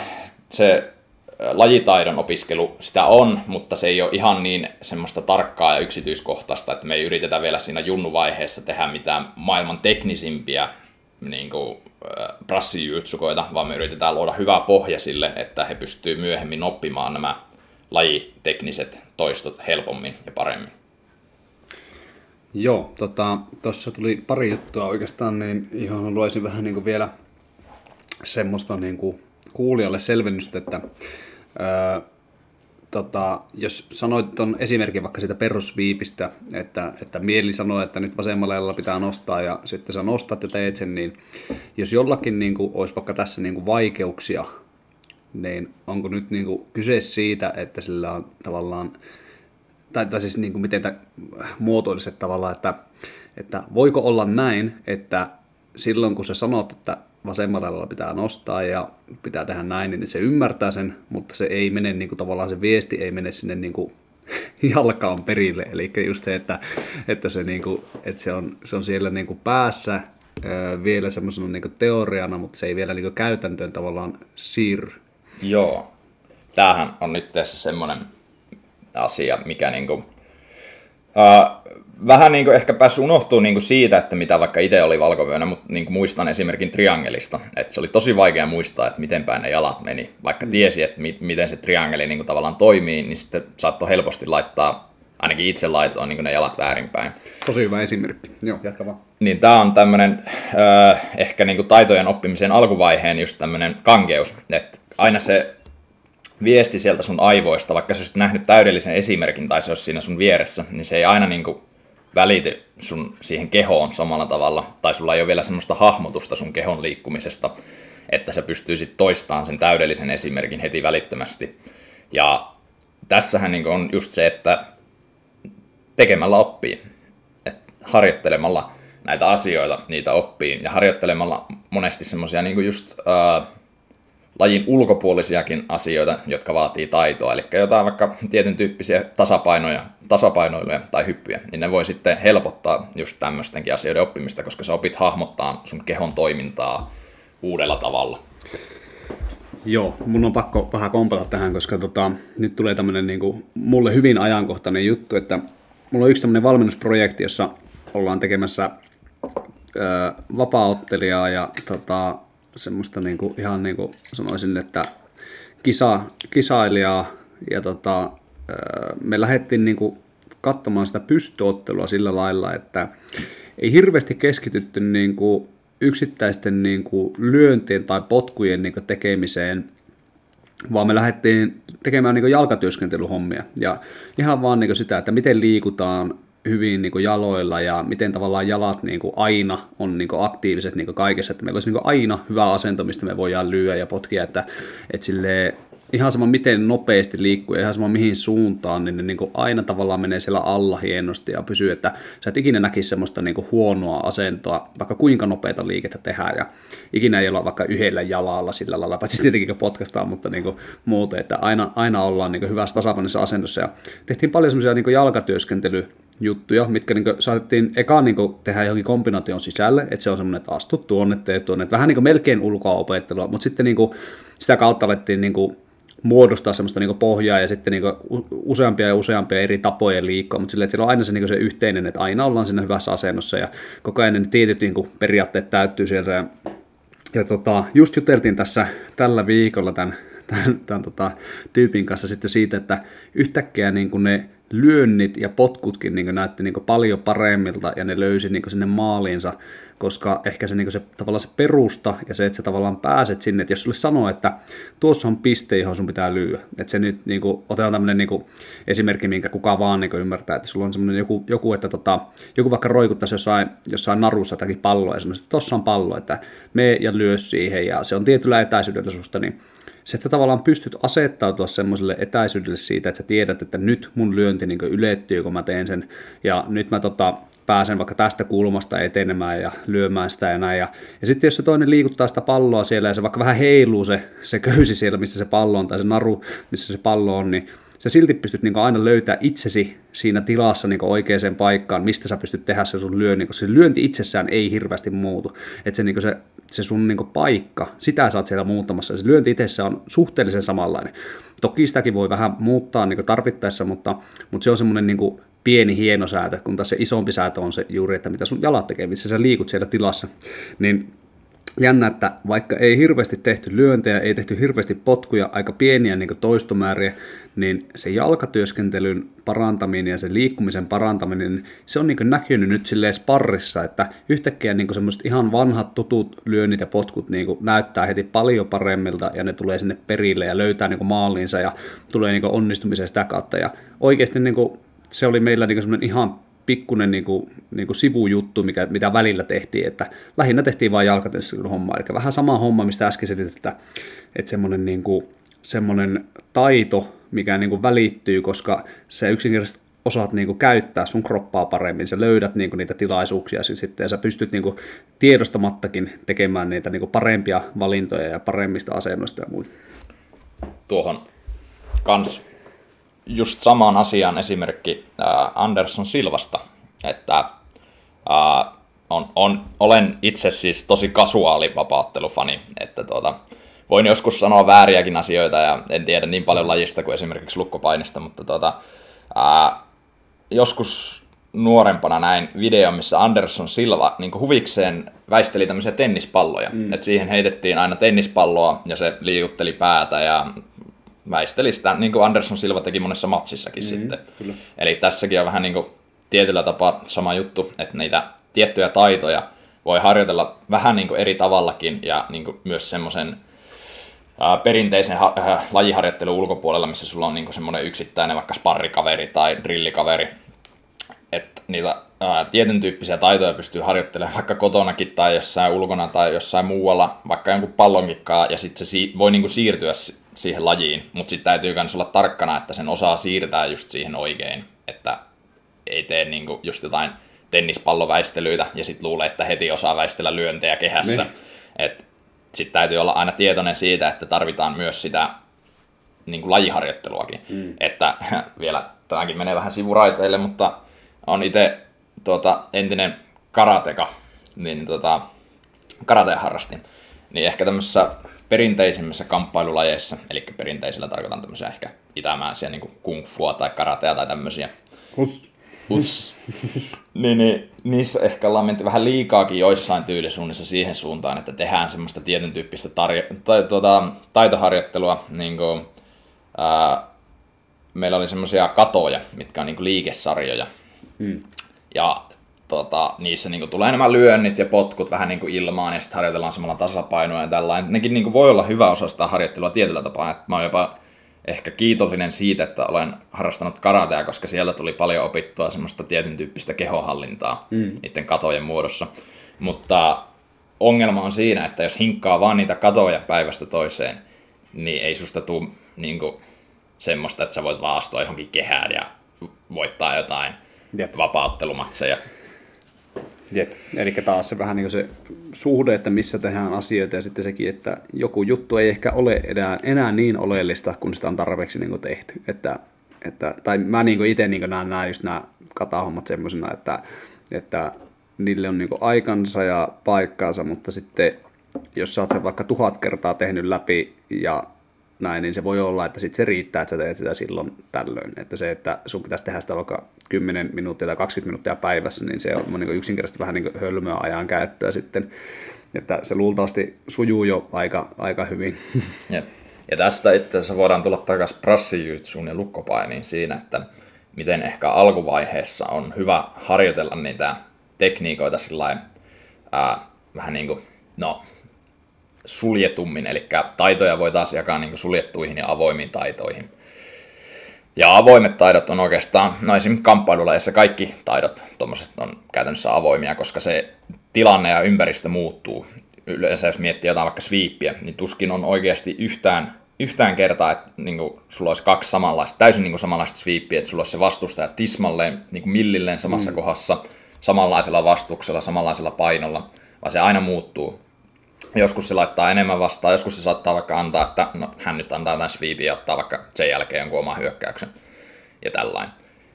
se lajitaidon opiskelu sitä on, mutta se ei ole ihan niin semmoista tarkkaa ja yksityiskohtaista, että me ei yritetä vielä siinä junnuvaiheessa tehdä mitään maailman teknisimpiä niin kuin, prassijutsukoita, vaan me yritetään luoda hyvä pohja sille, että he pystyvät myöhemmin oppimaan nämä lajitekniset toistot helpommin ja paremmin. Joo, tuossa tota, tuli pari juttua oikeastaan, niin ihan haluaisin vähän niin kuin vielä semmoista niin kuin kuulijalle selvennystä, että ää, tota, jos sanoit tuon esimerkin vaikka siitä perusviipistä, että, että mieli sanoo, että nyt vasemmalla pitää nostaa ja sitten sä nostat ja teet sen, niin jos jollakin niin kuin, olisi vaikka tässä niin kuin vaikeuksia, niin onko nyt niin kuin, kyse siitä, että sillä on tavallaan, tai, tai siis niin kuin miten muotoiliset tavallaan, että, että voiko olla näin, että silloin kun sä sanot, että vasemmalla pitää nostaa ja pitää tehdä näin, niin se ymmärtää sen, mutta se ei mene niin kuin, tavallaan se viesti ei mene sinne niin kuin, jalkaan perille. Eli just se, että, että, se, niin kuin, että se, on, se on siellä niin kuin päässä vielä semmoisena niin teoriana, mutta se ei vielä niin kuin käytäntöön tavallaan siirry. Joo. Tämähän on nyt tässä semmoinen asia, mikä niin kuin, uh, vähän niin kuin ehkä päässyt unohtuu niin kuin siitä, että mitä vaikka itse oli valkovyönä, mutta niin kuin muistan esimerkin triangelista, että se oli tosi vaikea muistaa, että miten päin ne jalat meni. Vaikka mm. tiesi, että mi- miten se triangeli niin kuin tavallaan toimii, niin sitten saattoi helposti laittaa, ainakin itse laitoin niin ne jalat väärinpäin. Tosi hyvä esimerkki. Joo, jatka vaan. Niin tämä on tämmöinen äh, ehkä niin kuin taitojen oppimisen alkuvaiheen just tämmöinen kankeus, että aina se viesti sieltä sun aivoista, vaikka sä olisit nähnyt täydellisen esimerkin tai se olisi siinä sun vieressä, niin se ei aina niin kuin välity sun siihen kehoon samalla tavalla, tai sulla ei ole vielä semmoista hahmotusta sun kehon liikkumisesta, että sä pystyisit toistamaan sen täydellisen esimerkin heti välittömästi. Ja tässähän niin on just se, että tekemällä oppii, että harjoittelemalla näitä asioita, niitä oppii, ja harjoittelemalla monesti semmoisia niin just ää, lajin ulkopuolisiakin asioita, jotka vaatii taitoa, eli jotain vaikka tietyn tyyppisiä tasapainoja, tasapainoiluja tai hyppyjä, niin ne voi sitten helpottaa just tämmöistenkin asioiden oppimista, koska sä opit hahmottaa sun kehon toimintaa uudella tavalla. Joo, mun on pakko vähän kompata tähän, koska tota, nyt tulee tämmöinen niin mulle hyvin ajankohtainen juttu, että mulla on yksi tämmöinen valmennusprojekti, jossa ollaan tekemässä ö, vapaa-ottelijaa ja tota, semmoista niin kuin, ihan niin kuin sanoisin, että kisa, kisailijaa ja tota, me lähdettiin niin kuin katsomaan sitä pystyottelua sillä lailla, että ei hirveästi keskitytty niin kuin yksittäisten niin kuin lyöntien tai potkujen niin kuin tekemiseen, vaan me lähdettiin tekemään niin kuin jalkatyöskentelyhommia. Ja ihan vaan niin kuin sitä, että miten liikutaan hyvin niin kuin jaloilla ja miten tavallaan jalat niin kuin aina on niin kuin aktiiviset niin kuin kaikessa, että meillä olisi niin kuin aina hyvä asento, mistä me voidaan lyödä ja potkia, että, että silleen, ihan sama miten nopeasti liikkuu ja ihan sama mihin suuntaan, niin ne niin kuin aina tavallaan menee siellä alla hienosti ja pysyy, että sä et ikinä näkisi semmoista niin kuin huonoa asentoa, vaikka kuinka nopeita liikettä tehdään ja ikinä ei olla vaikka yhdellä jalalla sillä lailla, paitsi tietenkin podcastaa, mutta niin kuin muuten, että aina, aina ollaan niin kuin hyvässä tasapainoisessa asennossa ja tehtiin paljon semmoisia niin jalankatyöskentelyä juttuja, mitkä niin saatettiin eka niin tehdä johonkin kombinaation sisälle, että se on semmoinen, että astut tuonne, teet tuonne, että vähän niin melkein ulkoa opettelua, mutta sitten niin sitä kautta alettiin niin muodostaa semmoista niin pohjaa ja sitten niin useampia ja useampia eri tapoja liikkua, mutta silleen, että siellä on aina se, niin se yhteinen, että aina ollaan siinä hyvässä asennossa ja koko ajan ne tietyt niin periaatteet täyttyy sieltä. Ja, ja tota, just juteltiin tässä tällä viikolla tämän, tämän, tämän tota, tyypin kanssa sitten siitä, että yhtäkkiä niin ne lyönnit ja potkutkin niin näytti niin paljon paremmilta ja ne löysi niin sinne maaliinsa, koska ehkä se, niin se, tavallaan se perusta ja se, että sä tavallaan pääset sinne, että jos sulle sanoo, että tuossa on piste, johon sun pitää lyödä, että se nyt niin kuin, otetaan tämmöinen niin esimerkki, minkä kukaan vaan niin ymmärtää, että sulla on semmoinen joku, joku että tota, joku vaikka roikuttaisi jossain, jossain narussa jotakin palloa ja että tuossa on pallo, että me ja lyö siihen ja se on tietyllä etäisyydellä susta, niin se, että sä tavallaan pystyt asettautua semmoiselle etäisyydelle siitä, että sä tiedät, että nyt mun lyönti niin ylettyy, kun mä teen sen, ja nyt mä tota, pääsen vaikka tästä kulmasta etenemään ja lyömään sitä ja näin. Ja, ja sitten jos se toinen liikuttaa sitä palloa siellä ja se vaikka vähän heiluu se, se köysi siellä, missä se pallo on, tai se naru, missä se pallo on, niin sä silti pystyt niin aina löytää itsesi siinä tilassa niin oikeaan paikkaan, mistä sä pystyt tehdä se sun lyönti, koska se lyönti itsessään ei hirveästi muutu. Että se, niin se, se sun niin paikka, sitä sä oot siellä muuttamassa. Se lyönti itsessä on suhteellisen samanlainen. Toki sitäkin voi vähän muuttaa niin tarvittaessa, mutta, mutta se on semmoinen niin pieni hieno säätö, kun taas se isompi säätö on se juuri, että mitä sun jalat tekee, missä sä liikut siellä tilassa. Niin jännä, että vaikka ei hirveästi tehty lyöntejä, ei tehty hirveästi potkuja, aika pieniä niin toistomääriä, niin se jalkatyöskentelyn parantaminen ja se liikkumisen parantaminen, se on niin näkynyt nyt silleen sparrissa, että yhtäkkiä niin semmoiset ihan vanhat tutut lyönnit ja potkut niin näyttää heti paljon paremmilta ja ne tulee sinne perille ja löytää niin maaliinsa ja tulee niin onnistumiseen sitä kautta. Ja oikeasti niin se oli meillä niin semmoinen ihan pikkunen niin kuin, niin kuin sivujuttu, mikä, mitä välillä tehtiin, että lähinnä tehtiin vain homma, eli vähän sama homma, mistä äsken selitit, että, että semmoinen, niin kuin, semmoinen taito, mikä niin kuin välittyy, koska se yksinkertaisesti osaat niin kuin käyttää sun kroppaa paremmin, sä löydät niin kuin niitä tilaisuuksia sitten ja sä pystyt niin kuin tiedostamattakin tekemään niitä niin kuin parempia valintoja ja paremmista asennoista ja muuta. Tuohon kans just saman asian esimerkki äh, Anderson Silvasta, että äh, on, on, olen itse siis tosi kasuaali vapaattelufani, että tuota, voin joskus sanoa vääriäkin asioita ja en tiedä niin paljon lajista kuin esimerkiksi lukkopainista, mutta tuota, äh, joskus nuorempana näin video, missä Anderson Silva niin huvikseen väisteli tämmöisiä tennispalloja. Mm. Et siihen heitettiin aina tennispalloa ja se liikutteli päätä ja väisteli sitä, niin kuin Anderson Silva teki monessa matsissakin mm, sitten. Kyllä. Eli tässäkin on vähän niin kuin tietyllä tapaa sama juttu, että niitä tiettyjä taitoja voi harjoitella vähän niin kuin eri tavallakin ja niin kuin myös semmoisen perinteisen ha- äh, lajiharjoittelun ulkopuolella, missä sulla on niinku semmoinen yksittäinen vaikka sparrikaveri tai drillikaveri, että niitä ää, tietyn tyyppisiä taitoja pystyy harjoittelemaan vaikka kotonakin tai jossain ulkona tai jossain muualla, vaikka jonkun pallonkikkaa, ja sitten se si- voi niinku siirtyä siihen lajiin, mutta sitten täytyy myös olla tarkkana, että sen osaa siirtää just siihen oikein, että ei tee niinku just jotain tennispalloväistelyitä ja sitten luulee, että heti osaa väistellä lyöntejä kehässä. Niin. Sitten täytyy olla aina tietoinen siitä, että tarvitaan myös sitä niin kuin lajiharjoitteluakin. Mm. Että vielä tämäkin menee vähän sivuraiteille, mutta on itse tuota, entinen karateka, niin tuota, karatea harrastin. Niin ehkä tämmöisessä perinteisimmissä kamppailulajeissa, eli perinteisillä tarkoitan tämmöisiä ehkä itämäisiä niin kung fua tai karatea tai tämmöisiä. Hus. Hus. niin, niin, niissä ehkä ollaan menty vähän liikaakin joissain tyylisuunnissa siihen suuntaan, että tehdään semmoista tietyn tyyppistä tarjo- tai, tuota, taitoharjoittelua. Niin kuin, ää, meillä oli semmoisia katoja, mitkä on niin kuin liikesarjoja. Hmm. Ja tota, niissä niin kuin, tulee enemmän lyönnit ja potkut vähän niin kuin ilmaan ja sitten harjoitellaan samalla tasapainoa ja tällainen. Nekin niin kuin, voi olla hyvä osa sitä harjoittelua tietyllä tapaa. Että mä oon jopa ehkä kiitollinen siitä, että olen harrastanut karatea, koska siellä tuli paljon opittua semmoista tietyn tyyppistä kehohallintaa mm. niiden katojen muodossa. Mutta ongelma on siinä, että jos hinkkaa vaan niitä katoja päivästä toiseen, niin ei susta tule niin kuin, semmoista, että sä voit laastua johonkin kehään ja voittaa jotain Jep. vapauttelumatseja. Jep. Eli taas se vähän niin se suhde, että missä tehdään asioita ja sitten sekin, että joku juttu ei ehkä ole enää, enää niin oleellista, kun sitä on tarpeeksi niin tehty. Että, että, tai mä niin itse niin näen nämä, just nämä katahommat semmoisena, että, että niille on niin aikansa ja paikkaansa, mutta sitten jos sä oot sen vaikka tuhat kertaa tehnyt läpi ja näin, niin se voi olla, että sit se riittää, että sä teet sitä silloin tällöin. Että se, että sun pitäisi tehdä sitä vaikka 10 minuuttia tai 20 minuuttia päivässä, niin se on niin yksinkertaisesti vähän niin hölmöä ajan käyttöä sitten. Että se luultavasti sujuu jo aika, aika hyvin. Ja, ja tästä itse asiassa voidaan tulla takaisin prassijyytsuun ja lukkopainiin siinä, että miten ehkä alkuvaiheessa on hyvä harjoitella niitä tekniikoita sillä vähän niin kuin, no, suljetummin, eli taitoja voi taas jakaa niin suljettuihin ja avoimiin taitoihin. Ja avoimet taidot on oikeastaan, no esimerkiksi kamppailulajissa kaikki taidot on käytännössä avoimia, koska se tilanne ja ympäristö muuttuu. Yleensä jos miettii jotain vaikka sviippiä, niin tuskin on oikeasti yhtään, yhtään kertaa, että niin kuin, sulla olisi kaksi samanlaista, täysin niin kuin samanlaista sviippiä, että sulla olisi se vastustaja tismalleen, niin kuin millilleen samassa mm. kohdassa, samanlaisella vastuksella, samanlaisella painolla, vaan se aina muuttuu. Joskus se laittaa enemmän vastaan, joskus se saattaa vaikka antaa, että no, hän nyt antaa tämän sweepin ja ottaa vaikka sen jälkeen jonkun oman hyökkäyksen ja tällainen.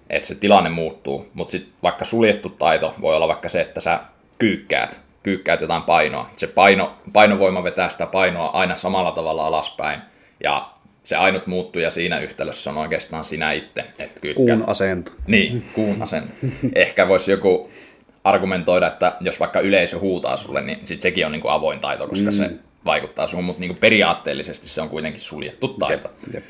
Että se tilanne muuttuu, mutta sitten vaikka suljettu taito voi olla vaikka se, että sä kyykkäät, kyykkäät jotain painoa. Se paino, painovoima vetää sitä painoa aina samalla tavalla alaspäin ja se ainut muuttuja siinä yhtälössä on oikeastaan sinä itse. Että kuun asento. Niin, kuun asento. Ehkä voisi joku argumentoida, että jos vaikka yleisö huutaa sulle, niin sit sekin on niin kuin avoin taito, koska mm. se vaikuttaa sun, mutta niin kuin periaatteellisesti se on kuitenkin suljettu taito. Jep, jep.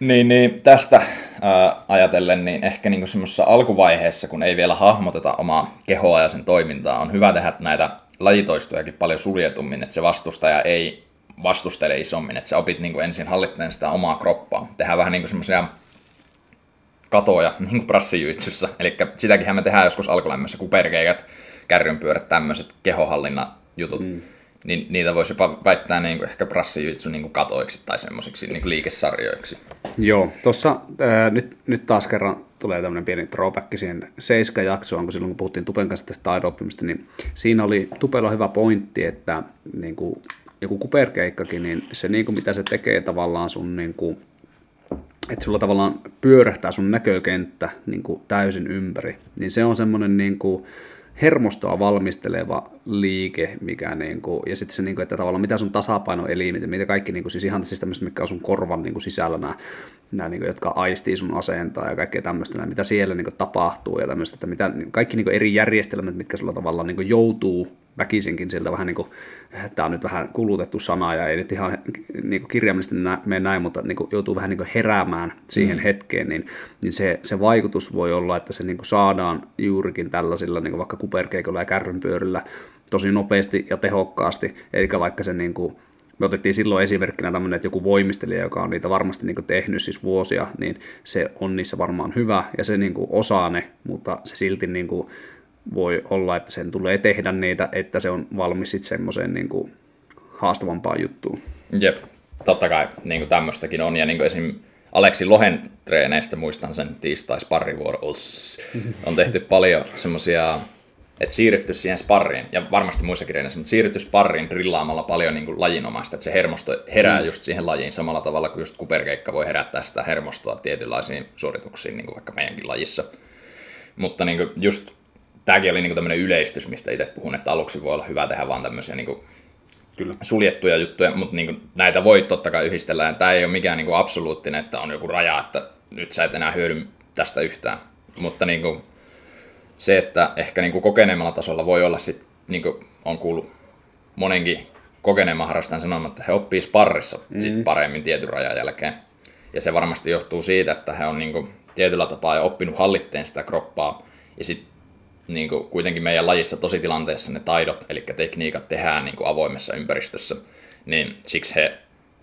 Niin, niin, tästä ää, ajatellen, niin ehkä niin semmoisessa alkuvaiheessa, kun ei vielä hahmoteta omaa kehoa ja sen toimintaa, on hyvä tehdä näitä lajitoistojakin paljon suljetummin, että se vastustaja ei vastustele isommin, että sä opit niin kuin ensin hallittamaan sitä omaa kroppaa. Tehdään vähän niin semmoisia katoja, niin kuin prassijyitsyssä. Eli sitäkin me tehdään joskus alkulämmössä, kuperkeikät, kärrynpyörät, tämmöiset kehohallinnan jutut. Mm. Niin niitä voisi jopa väittää niin kuin ehkä prassijyitsy niin kuin katoiksi tai semmoisiksi niin kuin liikesarjoiksi. Joo, tuossa nyt, nyt taas kerran tulee tämmöinen pieni throwback siihen Seiska-jaksoon, kun silloin kun puhuttiin Tupen kanssa tästä taidoppimista, niin siinä oli Tupella hyvä pointti, että niin kuin joku kuperkeikkakin, niin se niin kuin mitä se tekee tavallaan sun niin kuin, että sulla tavallaan pyörähtää sun näkökenttä niin kuin täysin ympäri, niin se on semmoinen niin kuin hermostoa valmisteleva liike, mikä niin kuin, ja sitten se, niin kuin, että tavallaan mitä sun tasapainoelimet, mitä kaikki, niin kuin, siis ihan siis tämmöistä, mikä on sun korvan niin kuin sisällä, nämä, nämä niin kuin, jotka aistii sun asentaa ja kaikkea tämmöistä, mitä siellä niin kuin, tapahtuu ja tämmöistä, että mitä, kaikki niin kuin, eri järjestelmät, mitkä sulla tavallaan niin kuin, joutuu väkisinkin sieltä vähän niin kuin, tämä on nyt vähän kulutettu sana ja ei nyt ihan niin kuin kirjaimellisesti mene näin, mutta niin kuin joutuu vähän niin kuin heräämään siihen mm. hetkeen, niin, niin se, se vaikutus voi olla, että se niin kuin saadaan juurikin tällaisilla niin kuin vaikka kuperkeikolla ja kärrynpyörillä tosi nopeasti ja tehokkaasti, eikä vaikka se niin kuin me otettiin silloin esimerkkinä tämmöinen, että joku voimistelija, joka on niitä varmasti niin tehnyt siis vuosia, niin se on niissä varmaan hyvä ja se niin osaa ne, mutta se silti niin voi olla, että sen tulee tehdä niitä, että se on valmis sitten semmoiseen niin haastavampaan juttuun. Jep, totta kai niin tämmöistäkin on ja niin esim. Aleksi Lohen treeneistä muistan sen tiistais. On tehty paljon semmoisia että siirrytty siihen sparriin, ja varmasti muissakin reineissä, mutta siirrytty sparriin drillaamalla paljon niin kuin lajinomaista, että se hermosto herää mm. just siihen lajiin samalla tavalla kuin just kuperkeikka voi herättää sitä hermostoa tietynlaisiin suorituksiin, niin kuin vaikka meidänkin lajissa. Mutta niin kuin just tämäkin oli niin kuin tämmöinen yleistys, mistä itse puhun, että aluksi voi olla hyvä tehdä vaan tämmöisiä niin kuin Kyllä. suljettuja juttuja, mutta niin kuin näitä voi totta kai yhdistellä, ja tämä ei ole mikään niin kuin absoluuttinen, että on joku raja, että nyt sä et enää hyödy tästä yhtään. Mutta niin kuin se, että ehkä niin kokeneemmalla tasolla voi olla sit, niin kuin on kuullut monenkin kokeneemman harrastajan sanomaan, että he oppii sparrissa mm. sit paremmin tietyn rajan jälkeen. Ja se varmasti johtuu siitä, että he on niin kuin tietyllä tapaa jo oppinut hallitteen sitä kroppaa. Ja sitten niin kuin kuitenkin meidän lajissa tositilanteessa ne taidot, eli tekniikat tehdään niin kuin avoimessa ympäristössä. Niin siksi he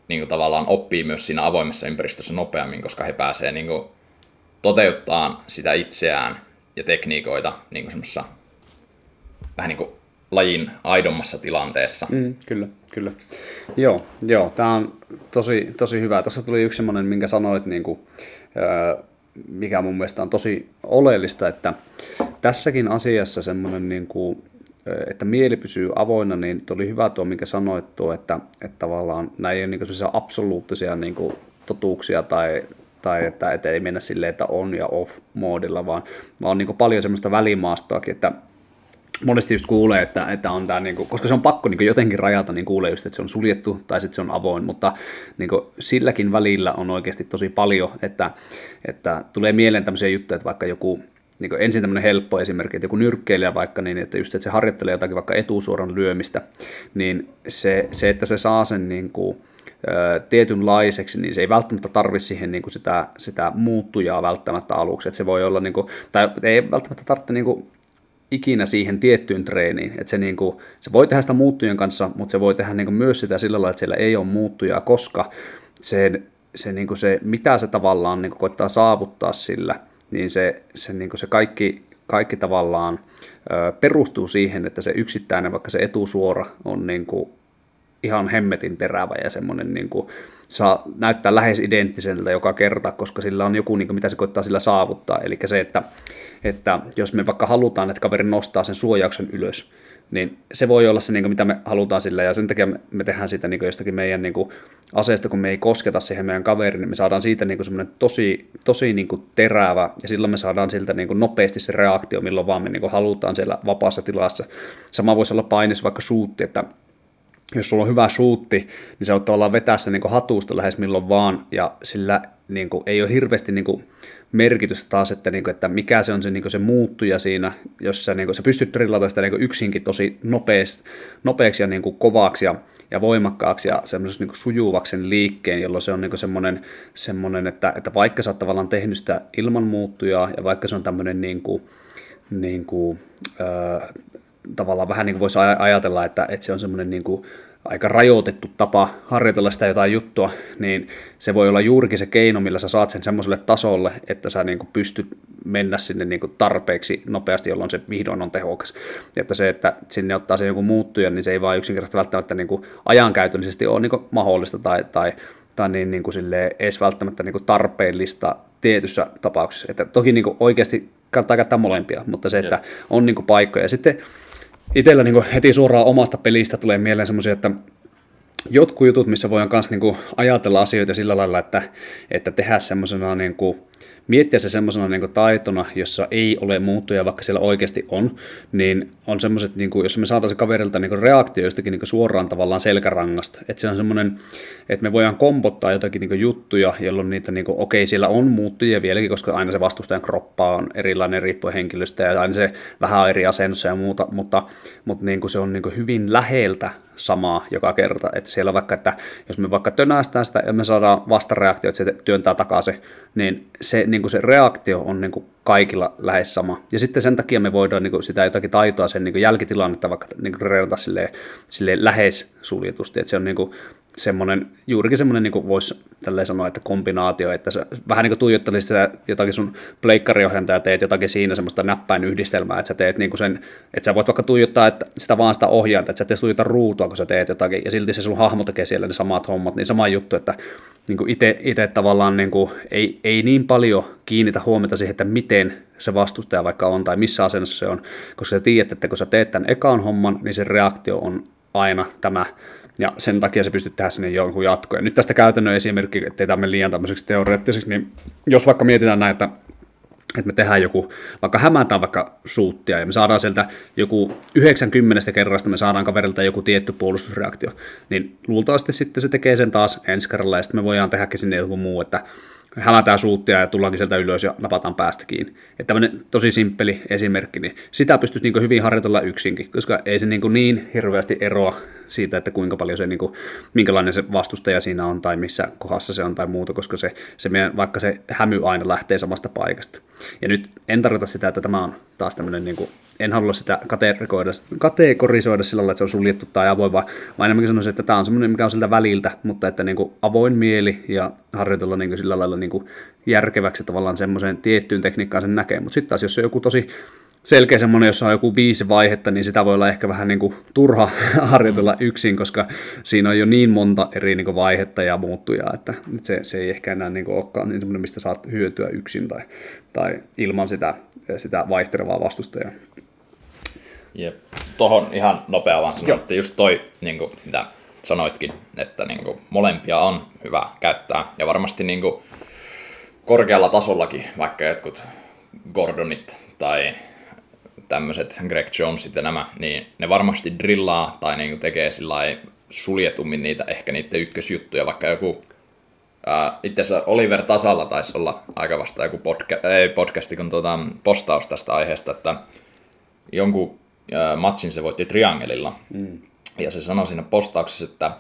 niin kuin tavallaan oppii myös siinä avoimessa ympäristössä nopeammin, koska he pääsee niin kuin toteuttaa sitä itseään ja tekniikoita niin kuin semmoisessa vähän niin kuin lajin aidommassa tilanteessa. Mm, kyllä, kyllä. Joo, joo tämä on tosi, tosi hyvä. Tuossa tuli yksi semmoinen, minkä sanoit, niin kuin, mikä mun mielestä on tosi oleellista, että tässäkin asiassa semmoinen, niin kuin, että mieli pysyy avoinna, niin oli hyvä tuo, minkä sanoit tuo, että, että tavallaan näin ei ole niin absoluuttisia niin kuin, totuuksia tai tai että, että ei mennä silleen, että on ja off moodilla, vaan, vaan on niin paljon semmoista välimaastoakin, että monesti just kuulee, että, että on tämä, niin kuin, koska se on pakko niin jotenkin rajata, niin kuulee just, että se on suljettu tai sitten se on avoin, mutta niin kuin, silläkin välillä on oikeasti tosi paljon, että, että tulee mieleen tämmöisiä juttuja, että vaikka joku, niin ensin tämmöinen helppo esimerkki, että joku nyrkkeilijä vaikka niin, että just että se harjoittelee jotakin vaikka etusuoran lyömistä, niin se, se että se saa sen niin kuin, tietynlaiseksi, niin se ei välttämättä tarvi siihen niin kuin sitä, sitä muuttujaa välttämättä aluksi. Että se voi olla, niin kuin, tai ei välttämättä tarvitse niin kuin, ikinä siihen tiettyyn treeniin. Että se, niin kuin, se voi tehdä sitä muuttujen kanssa, mutta se voi tehdä niin kuin, myös sitä sillä lailla, että siellä ei ole muuttujaa, koska se, se, niin kuin se mitä se tavallaan niin kuin, koittaa saavuttaa sillä, niin se, se, niin kuin se kaikki, kaikki tavallaan ö, perustuu siihen, että se yksittäinen, vaikka se etusuora on niin kuin, ihan hemmetin terävä ja semmoinen niin kuin, saa näyttää lähes identtiseltä joka kerta, koska sillä on joku, niin kuin, mitä se koittaa sillä saavuttaa. Eli se, että, että jos me vaikka halutaan, että kaveri nostaa sen suojauksen ylös, niin se voi olla se, niin kuin, mitä me halutaan sillä, ja sen takia me, me tehdään sitä niin kuin jostakin meidän niin kuin, aseesta, kun me ei kosketa siihen meidän kaveriin, niin me saadaan siitä niin semmoinen tosi, tosi niin kuin terävä, ja silloin me saadaan siltä niin kuin nopeasti se reaktio, milloin vaan me niin kuin halutaan siellä vapaassa tilassa. Sama voisi olla painis vaikka suutti, että jos sulla on hyvä suutti, niin sä voit tavallaan vetää sen niin hatusta lähes milloin vaan, ja sillä niin kuin, ei ole hirveästi niin kuin, merkitystä taas, että, niin kuin, että mikä se on se, niin kuin, se muuttuja siinä, jos sä, niin kuin, sä pystyt drillata sitä niin kuin, yksinkin tosi nopeasti, nopeaksi ja niin kuin, kovaksi ja, ja voimakkaaksi ja semmoisessa niin sujuvaksi liikkeen, jolloin se on niin kuin, semmoinen, semmoinen että, että vaikka sä oot tavallaan tehnyt sitä ilman muuttujaa ja vaikka se on tämmöinen niin kuin, niin kuin, äh, tavallaan vähän niin kuin voisi ajatella, että, että se on semmoinen niin kuin aika rajoitettu tapa harjoitella sitä jotain juttua, niin se voi olla juurikin se keino, millä sä saat sen semmoiselle tasolle, että sä niin kuin pystyt mennä sinne niin kuin tarpeeksi nopeasti, jolloin se vihdoin on tehokas. Että se, että sinne ottaa se joku muuttuja, niin se ei vaan yksinkertaisesti välttämättä niin kuin ajankäytöllisesti ole niin kuin mahdollista tai, tai, tai niin, niin kuin edes välttämättä niin kuin tarpeellista tietyssä tapauksessa. Että toki niin kuin oikeasti kannattaa käyttää molempia, mutta se, että on niin kuin paikkoja. Ja sitten itsellä niin heti suoraan omasta pelistä tulee mieleen semmoisia, että jotkut jutut, missä voidaan myös niin ajatella asioita sillä lailla, että, että tehdä semmoisena niin kuin, miettiä se semmoisena niin taitona, jossa ei ole muuttuja, vaikka siellä oikeasti on, niin on semmoiset, niin kuin, jos me saataisiin kaverilta niin reaktio jostakin niin suoraan tavallaan selkärangasta, että se on semmoinen, että me voidaan kompottaa jotakin niin juttuja, jolloin niitä, niin okei, siellä on muuttuja vieläkin, koska aina se vastustajan kroppa on erilainen riippuen henkilöstä ja aina se vähän eri asennossa ja muuta, mutta, mutta niin kuin se on niin hyvin läheltä samaa joka kerta. Että siellä vaikka, että jos me vaikka tönästään sitä ja me saadaan vastareaktio, että se työntää takaisin, niin se, niin kuin se reaktio on niin kuin kaikilla lähes sama. Ja sitten sen takia me voidaan niin kuin sitä jotakin taitoa sen niin kuin jälkitilannetta vaikka niin kuin silleen, silleen lähes suljetusti, että se on niin kuin semmoinen, juurikin semmoinen, niin voisi tälleen sanoa, että kombinaatio, että sä vähän niin kuin tuijottelisit sitä jotakin sun pleikkariohjanta ja teet jotakin siinä semmoista näppäin yhdistelmää, että sä teet niin kuin sen, että sä voit vaikka tuijottaa että sitä vaan sitä ohjainta, että sä teet tuijota ruutua, kun sä teet jotakin, ja silti se sun hahmo tekee siellä ne samat hommat, niin sama juttu, että niin kuin ite, ite tavallaan niin kuin, ei, ei niin paljon kiinnitä huomiota siihen, että miten se vastustaja vaikka on tai missä asennossa se on, koska sä tiedät, että kun sä teet tämän ekaan homman, niin se reaktio on aina tämä ja sen takia se pystyt tehdä sinne jonkun jatko. Ja nyt tästä käytännön esimerkki, ettei tämä liian tämmöiseksi teoreettiseksi, niin jos vaikka mietitään näitä, että me tehdään joku, vaikka hämätään vaikka suuttia ja me saadaan sieltä joku 90 kerrasta, me saadaan kaverilta joku tietty puolustusreaktio, niin luultavasti sitten se tekee sen taas ensi kerralla ja sitten me voidaan tehdäkin sinne joku muu, että hämätään suuttia ja tullaankin sieltä ylös ja napataan päästä kiinni. Että tämmöinen tosi simppeli esimerkki, niin sitä pystyisi niin hyvin harjoitella yksinkin, koska ei se niin, niin hirveästi eroa siitä, että kuinka paljon se, niin kuin, minkälainen se vastustaja siinä on tai missä kohdassa se on tai muuta, koska se, se meidän, vaikka se hämy aina lähtee samasta paikasta. Ja nyt en tarkoita sitä, että tämä on taas tämmöinen, niin kuin, en halua sitä kategorisoida, kategorisoida sillä lailla, että se on suljettu tai avoin, vaan, vaan enemmänkin sanoisin, että tämä on semmoinen, mikä on siltä väliltä, mutta että niin kuin, avoin mieli ja harjoitella niin kuin, sillä lailla niin kuin, järkeväksi tavallaan semmoiseen tiettyyn tekniikkaan sen näkee. Mutta sitten taas, jos on joku tosi selkeä semmoinen, jossa on joku viisi vaihetta, niin sitä voi olla ehkä vähän niin kuin turha harjoitella mm. yksin, koska siinä on jo niin monta eri niin kuin vaihetta ja muuttujaa, että se, se ei ehkä enää niin kuin olekaan niin semmoinen, mistä saat hyötyä yksin tai, tai ilman sitä, sitä vaihtelevaa vastustajaa. Jep. Tuohon ihan nopea vaan sanoa, että just toi, niin kuin, mitä sanoitkin, että niin kuin, molempia on hyvä käyttää. Ja varmasti niin kuin, korkealla tasollakin, vaikka jotkut Gordonit tai tämmöiset Greg Jonesit ja nämä, niin ne varmasti drillaa tai niin tekee sillä suljetummin niitä, ehkä niiden ykkösjuttuja, vaikka joku itse asiassa Oliver Tasalla taisi olla aika vasta joku podca- ei podcasti, kun tuota, postaus tästä aiheesta, että jonkun ää, matsin se voitti triangelilla. Mm. Ja se sanoi siinä postauksessa, että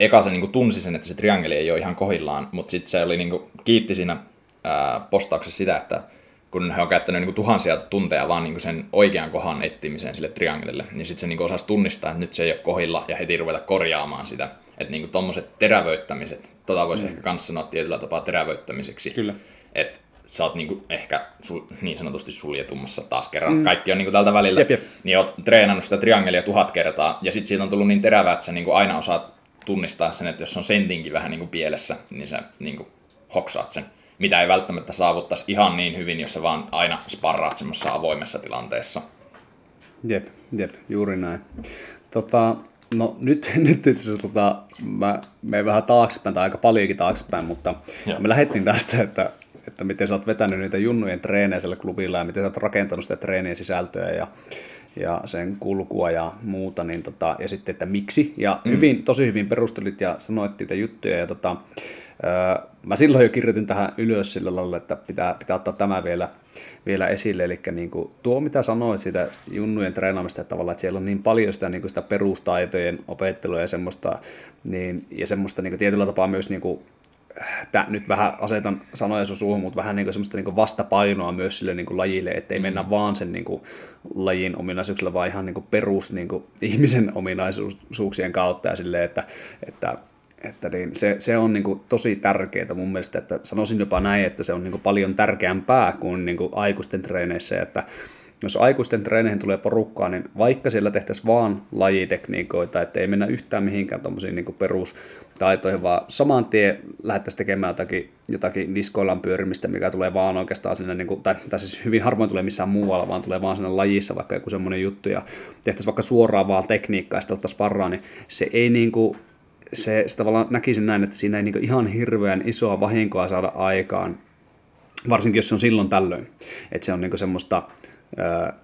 eka se niin tunsi sen, että se triangeli ei ole ihan kohillaan, mutta sitten se oli, niin kuin, kiitti siinä ää, postauksessa sitä, että kun he on käyttänyt niin kuin tuhansia tunteja vaan niin kuin sen oikean kohan etsimiseen sille triangelille, niin sitten se niin kuin osasi tunnistaa, että nyt se ei ole kohilla ja heti ruveta korjaamaan sitä. Että niin tuommoiset terävöittämiset, tota voisi mm. ehkä myös sanoa tietyllä tapaa terävöittämiseksi. Kyllä. Että sä oot niin kuin ehkä sul, niin sanotusti suljetummassa taas kerran. Mm. Kaikki on niin kuin tältä välillä. Jep, jep. Niin oot treenannut sitä triangelia tuhat kertaa ja sitten siitä on tullut niin terävää, että sä niin kuin aina osaat tunnistaa sen, että jos on sentinkin vähän niin kuin pielessä, niin sä niin kuin hoksaat sen mitä ei välttämättä saavuttaisi ihan niin hyvin, jos sä vaan aina sparraat semmoisessa avoimessa tilanteessa. Jep, jep, juuri näin. Tota, no nyt, nyt itse asiassa tota, mä menen vähän taaksepäin, tai aika paljonkin taaksepäin, mutta Joo. me lähdettiin tästä, että, että miten sä oot vetänyt niitä junnujen treenejä siellä klubilla ja miten sä oot rakentanut sitä treenien sisältöä ja, ja sen kulkua ja muuta, niin tota, ja sitten, että miksi. Ja mm. hyvin, tosi hyvin perustelit ja sanoit niitä juttuja, ja tota, Mä silloin jo kirjoitin tähän ylös sillä lailla, että pitää, pitää ottaa tämä vielä, vielä esille. Eli niin kuin tuo, mitä sanoit siitä junnujen treenaamista, että tavallaan että siellä on niin paljon sitä, niin kuin sitä perustaitojen opettelua ja semmoista, niin, ja semmoista niin kuin tietyllä tapaa myös niin kuin, tää, nyt vähän asetan sanoja sun suuhun, mutta vähän niin kuin semmoista niin kuin vastapainoa myös sille niin kuin lajille, ettei mm. mennä vaan sen niin kuin lajin ominaisuuksilla, vaan ihan niin kuin perus niin kuin ihmisen ominaisuuksien kautta ja silleen, että, että että niin se, se on niin kuin tosi tärkeää mun mielestä, että sanoisin jopa näin, että se on niin kuin paljon tärkeämpää kuin, niin kuin aikuisten treeneissä, että jos aikuisten treeneihin tulee porukkaa, niin vaikka siellä tehtäisiin vaan lajitekniikoita, että ei mennä yhtään mihinkään tuommoisiin niin perustaitoihin, vaan saman tien lähdettäisiin tekemään jotakin, jotakin diskoillan pyörimistä, mikä tulee vaan oikeastaan sinne, niin kuin, tai, tai siis hyvin harvoin tulee missään muualla, vaan tulee vaan sinne lajissa vaikka joku semmoinen juttu, ja tehtäisiin vaikka suoraan vaan tekniikkaa ja sitten ottaisiin parraa, niin se ei niin kuin, se, se tavallaan näkisin näin, että siinä ei niin ihan hirveän isoa vahinkoa saada aikaan, varsinkin jos se on silloin tällöin. Että se on niin semmoista,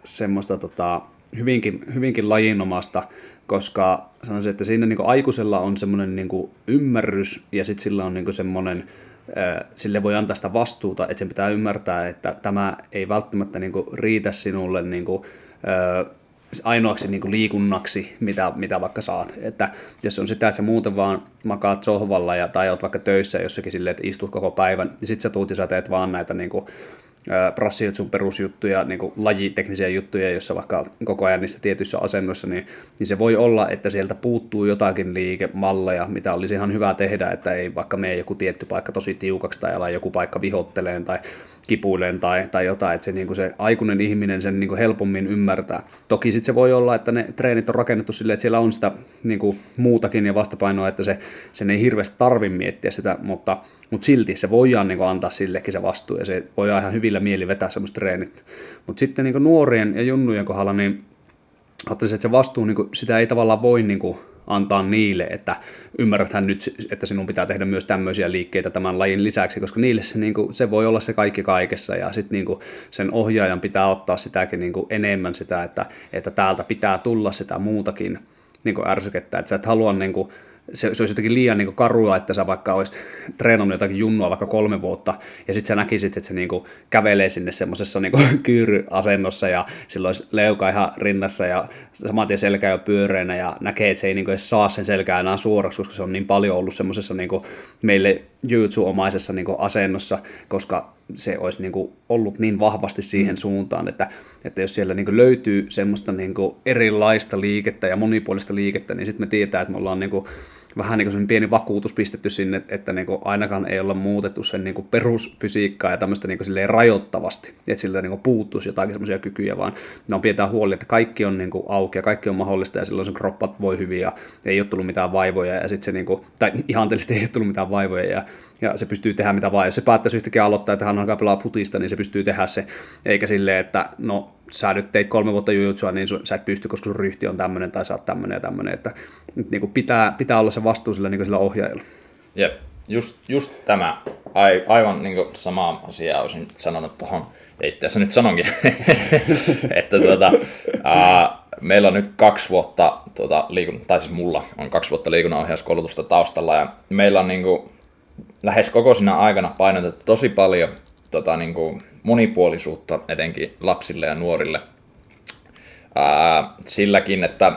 semmoista tota, hyvinkin, hyvinkin lajinomasta, koska sanoisin, että siinä niin aikuisella on semmoinen niin ymmärrys ja sitten sillä on niin semmoinen, sille voi antaa sitä vastuuta, että sen pitää ymmärtää, että tämä ei välttämättä niin riitä sinulle niin kuin, ainoaksi niin kuin liikunnaksi, mitä, mitä vaikka saat. Että jos on sitä, että sä muuten vaan makaat sohvalla ja, tai oot vaikka töissä jossakin silleen, että istut koko päivän, niin sit sä tuut ja sä teet vaan näitä niin kuin, brassijutsun perusjuttuja, niin kuin lajiteknisiä juttuja, joissa vaikka koko ajan niissä tietyissä asennoissa, niin, niin se voi olla, että sieltä puuttuu jotakin liikemalleja, mitä olisi ihan hyvä tehdä, että ei vaikka mene joku tietty paikka tosi tiukaksi tai ala joku paikka vihotteleen tai kipuileen tai, tai jotain, että se, niin kuin se aikuinen ihminen sen niin kuin helpommin ymmärtää. Toki sitten se voi olla, että ne treenit on rakennettu silleen, että siellä on sitä niin kuin muutakin ja vastapainoa, että se, sen ei hirveästi tarvi miettiä sitä, mutta, mutta silti se voidaan niin kuin antaa sillekin se vastuu ja se voi ihan hyvillä mieli vetää semmoista treenit. Mutta sitten niin kuin nuorien ja junnujen kohdalla, niin ajattelisin, että se vastuu, niin kuin, sitä ei tavallaan voi niin kuin, antaa niille, että ymmärräthän nyt, että sinun pitää tehdä myös tämmöisiä liikkeitä tämän lajin lisäksi, koska niille se, niin kuin, se voi olla se kaikki kaikessa ja sitten niin sen ohjaajan pitää ottaa sitäkin niin kuin enemmän sitä, että, että täältä pitää tulla sitä muutakin niin kuin ärsykettä, että sä et halua niin kuin, se, se olisi jotenkin liian niin karua, että sä vaikka olisit treenannut jotakin junnua vaikka kolme vuotta, ja sitten sä näkisit, että se niin kuin kävelee sinne semmoisessa niin kyyryasennossa, ja silloin olisi leuka ihan rinnassa, ja saman tien selkä jo pyöreänä, ja näkee, että se ei niin kuin edes saa sen selkää enää suoraksi, koska se on niin paljon ollut semmoisessa niin meille jutsu-omaisessa niin asennossa, koska se olisi niin kuin ollut niin vahvasti siihen mm. suuntaan, että, että jos siellä niin kuin löytyy semmoista niin kuin erilaista liikettä ja monipuolista liikettä, niin sitten me tietää, että me ollaan niin kuin vähän niin kuin pieni vakuutus pistetty sinne, että niin kuin ainakaan ei olla muutettu sen niin kuin perusfysiikkaa ja tämmöistä niin kuin rajoittavasti, että siltä niin puuttuisi jotakin semmoisia kykyjä, vaan ne on pidetään huoli, että kaikki on niin kuin auki ja kaikki on mahdollista ja silloin se kroppat voi hyvin ja ei ole tullut mitään vaivoja ja sitten se niin kuin, tai ihanteellisesti ei ole tullut mitään vaivoja ja ja se pystyy tehdä mitä vaan. Jos se päättäisi yhtäkkiä aloittaa, että hän alkaa pelaa futista, niin se pystyy tehdä se, eikä silleen, että no sä nyt teit kolme vuotta jujutsua, niin sä et pysty, koska sun ryhti on tämmöinen tai sä oot tämmöinen ja tämmöinen, että niin kuin pitää, pitää olla se vastuu sillä, niin kuin sillä ohjaajalla. Jep, just, just tämä, ai, aivan niin kuin sama asia olisin sanonut tuohon, ja itse asiassa nyt sanonkin, että tuota, ää, meillä on nyt kaksi vuotta, tuota, liikun, tai siis mulla on kaksi vuotta liikunnanohjauskoulutusta taustalla, ja meillä on niin kuin, lähes koko siinä aikana painotettu tosi paljon tota, niin kuin monipuolisuutta etenkin lapsille ja nuorille. Ää, silläkin, että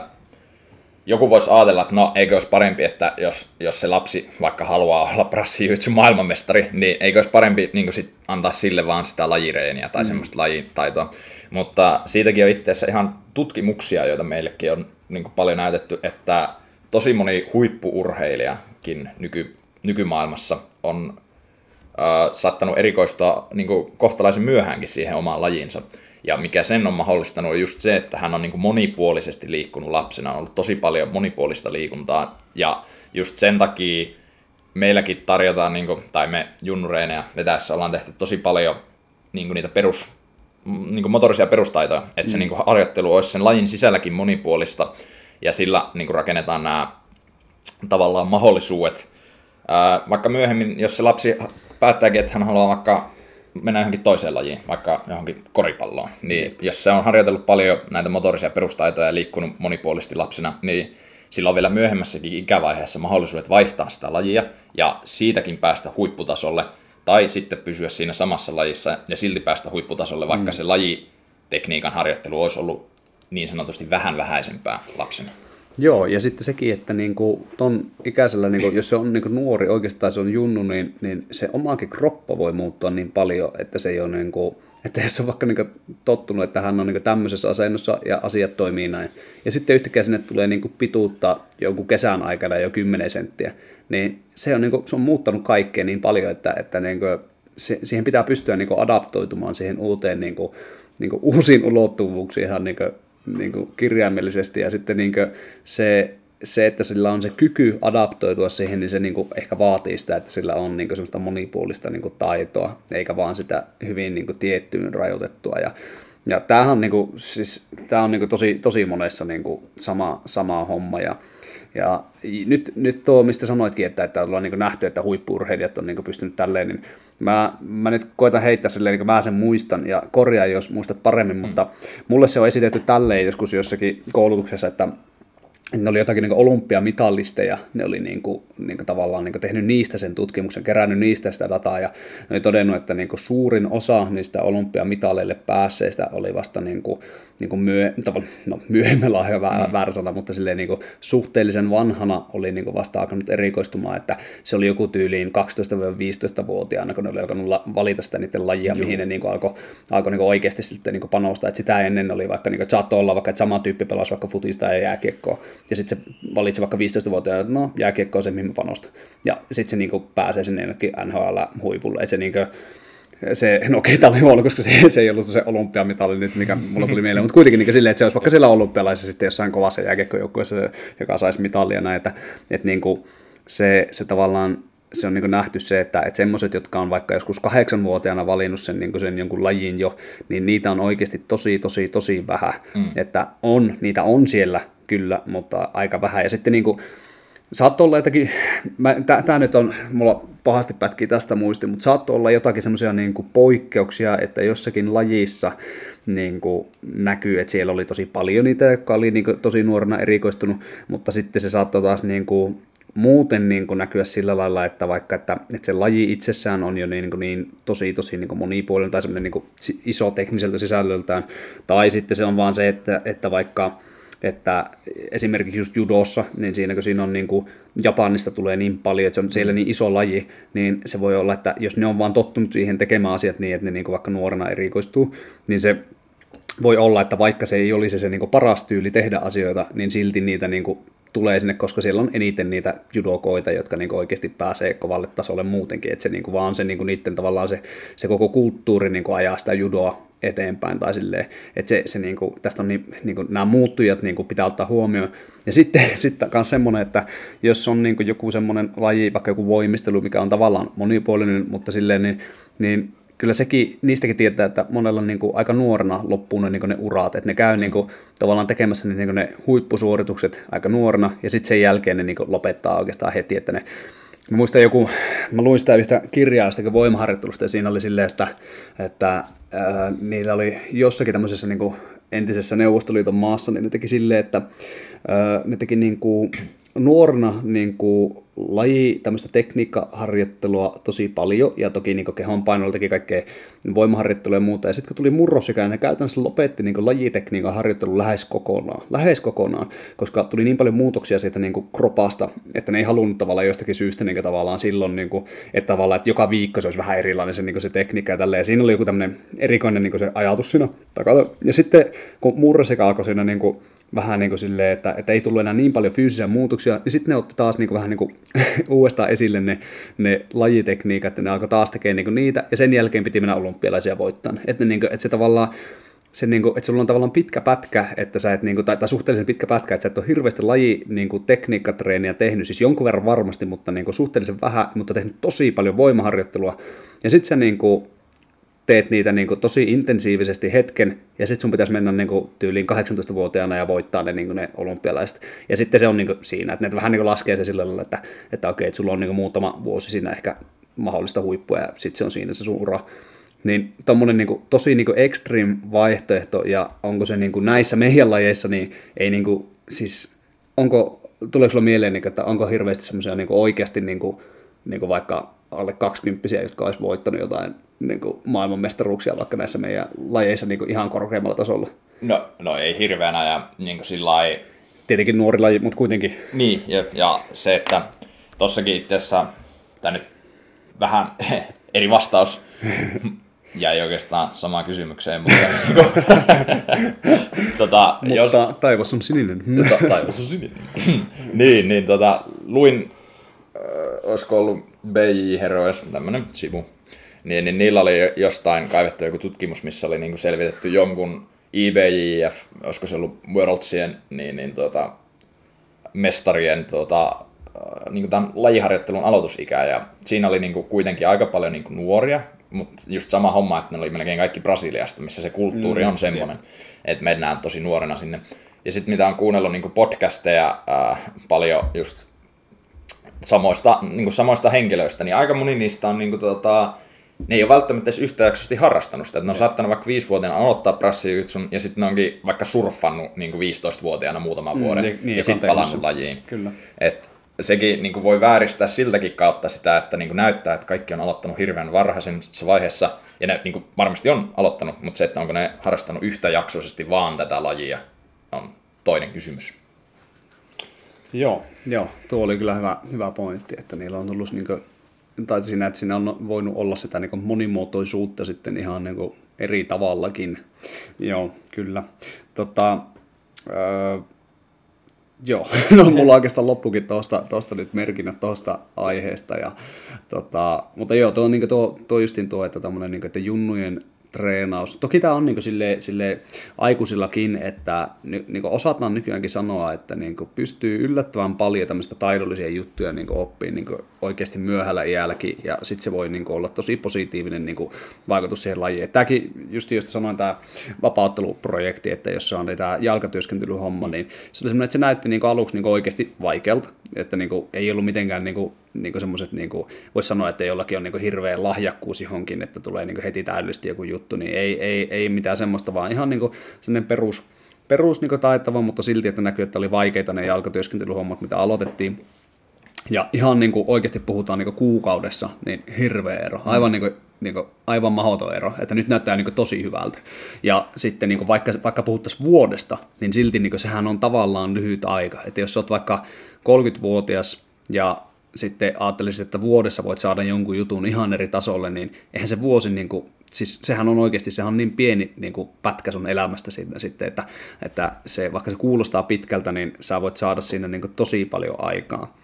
joku voisi ajatella, että no eikö olisi parempi, että jos, jos se lapsi vaikka haluaa olla brassijutsu maailmanmestari, niin eikö olisi parempi niin sit antaa sille vaan sitä lajireeniä tai mm. semmoista lajitaitoa. Mutta siitäkin on itse asiassa ihan tutkimuksia, joita meillekin on niin paljon näytetty, että tosi moni huippuurheilijakin nyky, nykymaailmassa on äh, saattanut erikoistua niin kuin kohtalaisen myöhäänkin siihen omaan lajiinsa. Ja mikä sen on mahdollistanut on just se, että hän on niin kuin monipuolisesti liikkunut lapsena, on ollut tosi paljon monipuolista liikuntaa. Ja just sen takia meilläkin tarjotaan, niin kuin, tai me junnureina vetäessä ollaan tehty tosi paljon niin kuin niitä perus, niin kuin motorisia perustaitoja, että mm. se niin kuin harjoittelu olisi sen lajin sisälläkin monipuolista, ja sillä niin kuin rakennetaan nämä tavallaan mahdollisuudet vaikka myöhemmin, jos se lapsi päättääkin, että hän haluaa vaikka mennä johonkin toiseen lajiin, vaikka johonkin koripalloon, niin jos se on harjoitellut paljon näitä motorisia perustaitoja ja liikkunut monipuolisesti lapsena, niin sillä on vielä myöhemmässäkin ikävaiheessa mahdollisuudet vaihtaa sitä lajia ja siitäkin päästä huipputasolle, tai sitten pysyä siinä samassa lajissa ja silti päästä huipputasolle, vaikka mm. se lajitekniikan harjoittelu olisi ollut niin sanotusti vähän vähäisempää lapsena. Joo, ja sitten sekin, että niin kuin ton ikäisellä, niin kuin, jos se on niin kuin nuori, oikeastaan se on junnu, niin, niin se omaakin kroppa voi muuttua niin paljon, että se ei ole niin kuin, että jos on vaikka niin tottunut, että hän on niin tämmöisessä asennossa ja asiat toimii näin, ja sitten yhtäkkiä sinne tulee niin pituutta joku kesän aikana jo 10 senttiä, niin se on, niin kuin, se on muuttanut kaikkea niin paljon, että, että niin kuin, se, siihen pitää pystyä niin adaptoitumaan siihen uuteen niin kuin, niin kuin uusiin ulottuvuuksiin ihan niin kuin niin kuin kirjaimellisesti ja sitten niin kuin se, se, että sillä on se kyky adaptoitua siihen, niin se niin kuin ehkä vaatii sitä, että sillä on niin kuin semmoista monipuolista niin kuin taitoa, eikä vaan sitä hyvin niin kuin tiettyyn rajoitettua. Ja, ja tämähän on, niin kuin, siis, tämä on niin kuin tosi, tosi monessa niin kuin sama, sama homma. Ja, ja nyt, nyt tuo, mistä sanoitkin, että, että ollaan niin nähty, että huippuurheilijat on niin pystynyt tälleen, niin mä, mä nyt koitan heittää silleen, niin kuin mä sen muistan ja korjaa, jos muistat paremmin, mm. mutta mulle se on esitetty tälleen joskus jossakin koulutuksessa, että ne oli jotakin niin olympiamitalisteja, ne oli niin kuin, niin kuin tavallaan niin kuin tehnyt niistä sen tutkimuksen, kerännyt niistä sitä dataa, ja ne oli todennut, että niin kuin suurin osa niistä olympiamitaleille päässeistä oli vasta niin kuin niin kuin myö, no, myöhemmällä on hyvä mm. väärä sana, mutta silleen niin kuin suhteellisen vanhana oli niin kuin vasta alkanut erikoistumaan, että se oli joku tyyliin 12-15-vuotiaana, kun ne oli alkanut valita sitä niiden lajia, Joo. mihin ne niin kuin alkoi, alkoi niin kuin oikeasti sitten niin kuin panostaa, että sitä ennen oli vaikka, niin kuin, saattoi olla vaikka, että sama tyyppi pelasi vaikka futista ja jääkiekkoa, ja sitten se valitsi vaikka 15-vuotiaana, että no jääkiekko on se, mihin mä panostan, ja sitten se niin kuin pääsee sinne jonnekin NHL-huipulle, että se niin kuin, se, no okei, tämä oli huono, koska se, se ei ollut se olympiamitali nyt, mikä mulla tuli mieleen, mutta kuitenkin niin silleen, että se olisi vaikka siellä olympialaisessa sitten jossain kovassa jääkiekkojoukkueessa, joka saisi mitalia näin, että, että niin kuin se, se tavallaan se on niin nähty se, että, että semmoiset, jotka on vaikka joskus kahdeksanvuotiaana valinnut sen, niin sen jonkun lajin jo, niin niitä on oikeasti tosi, tosi, tosi vähän. Mm. Että on, niitä on siellä kyllä, mutta aika vähän. Ja sitten niin kuin, saattoi olla jotakin, tämä nyt on, mulla pahasti pätki tästä muisti, mutta saattoi olla jotakin semmoisia niin poikkeuksia, että jossakin lajissa niin kuin näkyy, että siellä oli tosi paljon niitä, jotka oli niin kuin, tosi nuorena erikoistunut, mutta sitten se saattoi taas niin kuin, muuten niin kuin näkyä sillä lailla, että vaikka että, että se laji itsessään on jo niin, niin, niin tosi tosi niin kuin monipuolinen tai semmoinen niin kuin iso tekniseltä sisällöltään, tai sitten se on vaan se, että, että vaikka että esimerkiksi just judossa, niin siinä kun siinä on niin kuin Japanista tulee niin paljon, että se on siellä niin iso laji, niin se voi olla, että jos ne on vaan tottunut siihen tekemään asiat niin, että ne niin kuin vaikka nuorena erikoistuu, niin se voi olla, että vaikka se ei olisi se niin kuin paras tyyli tehdä asioita, niin silti niitä niin kuin tulee sinne, koska siellä on eniten niitä judokoita, jotka niin kuin oikeasti pääsee kovalle tasolle muutenkin, että se niin kuin vaan se niin kuin niiden tavallaan se, se koko kulttuuri niin kuin ajaa sitä judoa eteenpäin, tai silleen, että se, se niin kuin, tästä on niin, niin kuin, nämä muuttujat niin kuin pitää ottaa huomioon. Ja sitten, sitten myös semmoinen, että jos on niin kuin joku semmoinen laji, vaikka joku voimistelu, mikä on tavallaan monipuolinen, mutta silleen, niin, niin kyllä sekin, niistäkin tietää, että monella niin kuin, aika nuorena loppuu ne, niin kuin ne urat, että ne käy niin kuin, tavallaan tekemässä ne, niin kuin ne huippusuoritukset aika nuorena, ja sitten sen jälkeen ne niin kuin, lopettaa oikeastaan heti, että ne Mä muistan joku, mä luin sitä yhtä kirjaa sitä voimaharjoittelusta ja siinä oli silleen, että, että ää, niillä oli jossakin tämmöisessä niin kuin entisessä Neuvostoliiton maassa, niin ne teki silleen, että ää, ne teki niin kuin, nuorena niin kuin, laji tämmöistä tekniikkaharjoittelua tosi paljon, ja toki niin kehon painolla teki kaikkea voimaharjoittelua ja muuta, ja sitten kun tuli murrosikä, ne käytännössä lopetti niin lajitekniikan harjoittelun lähes kokonaan, lähes kokonaan, koska tuli niin paljon muutoksia siitä niin kropasta, että ne ei halunnut tavallaan jostakin syystä niin tavallaan silloin, niin kuin, että tavallaan, että joka viikko se olisi vähän erilainen se, niin se tekniikka ja tälleen, ja siinä oli joku tämmöinen erikoinen niin se ajatus siinä takana, ja sitten kun murrosikä alkoi siinä niin kuin, vähän niin kuin silleen, että, että ei tullut enää niin paljon fyysisiä muutoksia, niin sitten ne otti taas niin kuin vähän niin kuin uudestaan esille ne, ne lajitekniikat, ja ne alkoi taas tekemään niin niitä, ja sen jälkeen piti mennä olympialaisia voittamaan. Että, niin kuin, että se tavallaan, se, niin kuin, että sulla on tavallaan pitkä pätkä, että sä et, niin kuin, tai, tai, suhteellisen pitkä pätkä, että sä et ole hirveästi laji niin kuin, tekniikkatreeniä tehnyt, siis jonkun verran varmasti, mutta niin kuin, suhteellisen vähän, mutta tehnyt tosi paljon voimaharjoittelua, ja sitten sä niin kuin, teet niitä niin kuin tosi intensiivisesti hetken, ja sitten sun pitäisi mennä niin kuin tyyliin 18-vuotiaana ja voittaa ne, niin kuin ne olympialaiset. Ja sitten se on niin kuin siinä, että ne vähän niin kuin laskee se sillä lailla, että, että okei, että sulla on niin kuin muutama vuosi siinä ehkä mahdollista huippua, ja sitten se on siinä se sun ura. Niin tommonen niin kuin, tosi niin kuin extreme vaihtoehto, ja onko se niin kuin näissä meidän lajeissa, niin ei niin kuin, siis, onko, tuleeko sulla mieleen, niin kuin, että onko hirveästi semmoisia niin oikeasti niin kuin, niin kuin vaikka alle 20 jotka olisi voittanut jotain niin kuin maailmanmestaruuksia vaikka näissä meidän lajeissa niin kuin ihan korkeammalla tasolla. No, no ei hirveänä ja niin kuin sillä Tietenkin nuori laji, mutta kuitenkin. Niin, ja, ja se, että tossakin itse asiassa, tämä nyt vähän eri vastaus jäi oikeastaan samaan kysymykseen, mutta, tota, mutta jos, taivas on sininen. tota, taivas on sininen. niin, niin tota, luin, olisiko ollut BJ Heroes, tämmöinen sivu, niin, niin niillä oli jostain kaivettu joku tutkimus, missä oli niin selvitetty jonkun IBJF, olisiko se ollut Worldsien, niin, niin tota, mestarien tota, äh, niin tämän lajiharjoittelun aloitusikää, ja siinä oli niin kuin kuitenkin aika paljon niin kuin nuoria, mutta just sama homma, että ne oli melkein kaikki Brasiliasta, missä se kulttuuri mm, on semmoinen, että mennään tosi nuorena sinne. Ja sitten mitä on kuunnellut niin podcasteja äh, paljon just samoista, niin kuin samoista henkilöistä, niin aika moni niistä on niin kuin, tota, ne ei ole välttämättä edes yhtäjaksoisesti harrastanut sitä. Että ne on saattanut vaikka viisivuotiaana aloittaa prassijutsun ja sitten ne onkin vaikka surffannut niin kuin 15-vuotiaana muutaman vuoden niin- niin, ja sitten palannut lajiin. Kyllä. Et sekin niin kuin voi vääristää siltäkin kautta sitä, että niin kuin näyttää, että kaikki on aloittanut hirveän varhaisessa vaiheessa, ja ne niin kuin varmasti on aloittanut, mutta se, että onko ne harrastanut yhtäjaksoisesti vaan tätä lajia, on toinen kysymys. Joo, joo, tuo oli kyllä hyvä, hyvä pointti, että niillä on tullut niin kuin, tai siinä, että siinä on voinut olla sitä niin monimuotoisuutta sitten ihan niin kuin eri tavallakin. Joo, kyllä. Tota, öö, joo, no mulla oikeastaan loppukin tuosta, tuosta nyt merkinnät tuosta aiheesta. Ja, tota, mutta joo, tuo, niin tuo, tuo justin tuo, että, niin että junnujen treenaus. Toki tämä on niin sille, sille aikuisillakin, että niin osataan nykyäänkin sanoa, että niin pystyy yllättävän paljon tämmöistä taidollisia juttuja niin oppii niin oikeasti myöhällä iälläkin, ja sitten se voi niin olla tosi positiivinen niin vaikutus siihen lajiin. Tämäkin, just josta sanoin tämä vapautteluprojekti, että jos se on tämä jalkatyöskentelyhomma, niin se oli semmoinen, että se näytti niin aluksi niin oikeasti vaikealta, että niin ei ollut mitenkään niin niin semmoiset, niin voisi sanoa, että jollakin on niin hirveä lahjakkuus johonkin, että tulee niin heti täydellisesti joku juttu, niin ei, ei, ei mitään semmoista, vaan ihan niin semmoinen perus, perus niin taitava, mutta silti, että näkyy, että oli vaikeita ne jalkatyöskentelyhommat, mitä aloitettiin. Ja ihan niin kuin oikeasti puhutaan niin kuin kuukaudessa, niin hirveä ero. Aivan, niin kuin, niin kuin, aivan mahdoton ero, että nyt näyttää niin kuin tosi hyvältä. Ja sitten niin kuin vaikka, vaikka puhuttaisiin vuodesta, niin silti niin kuin sehän on tavallaan lyhyt aika. Että jos olet vaikka 30-vuotias ja sitten ajattelisit, että vuodessa voit saada jonkun jutun ihan eri tasolle, niin eihän se vuosi, niin kuin, siis sehän on oikeasti, sehän on niin pieni niin kuin pätkä sun elämästä siitä, sitten, että, että se, vaikka se kuulostaa pitkältä, niin sä voit saada siinä niin kuin tosi paljon aikaa.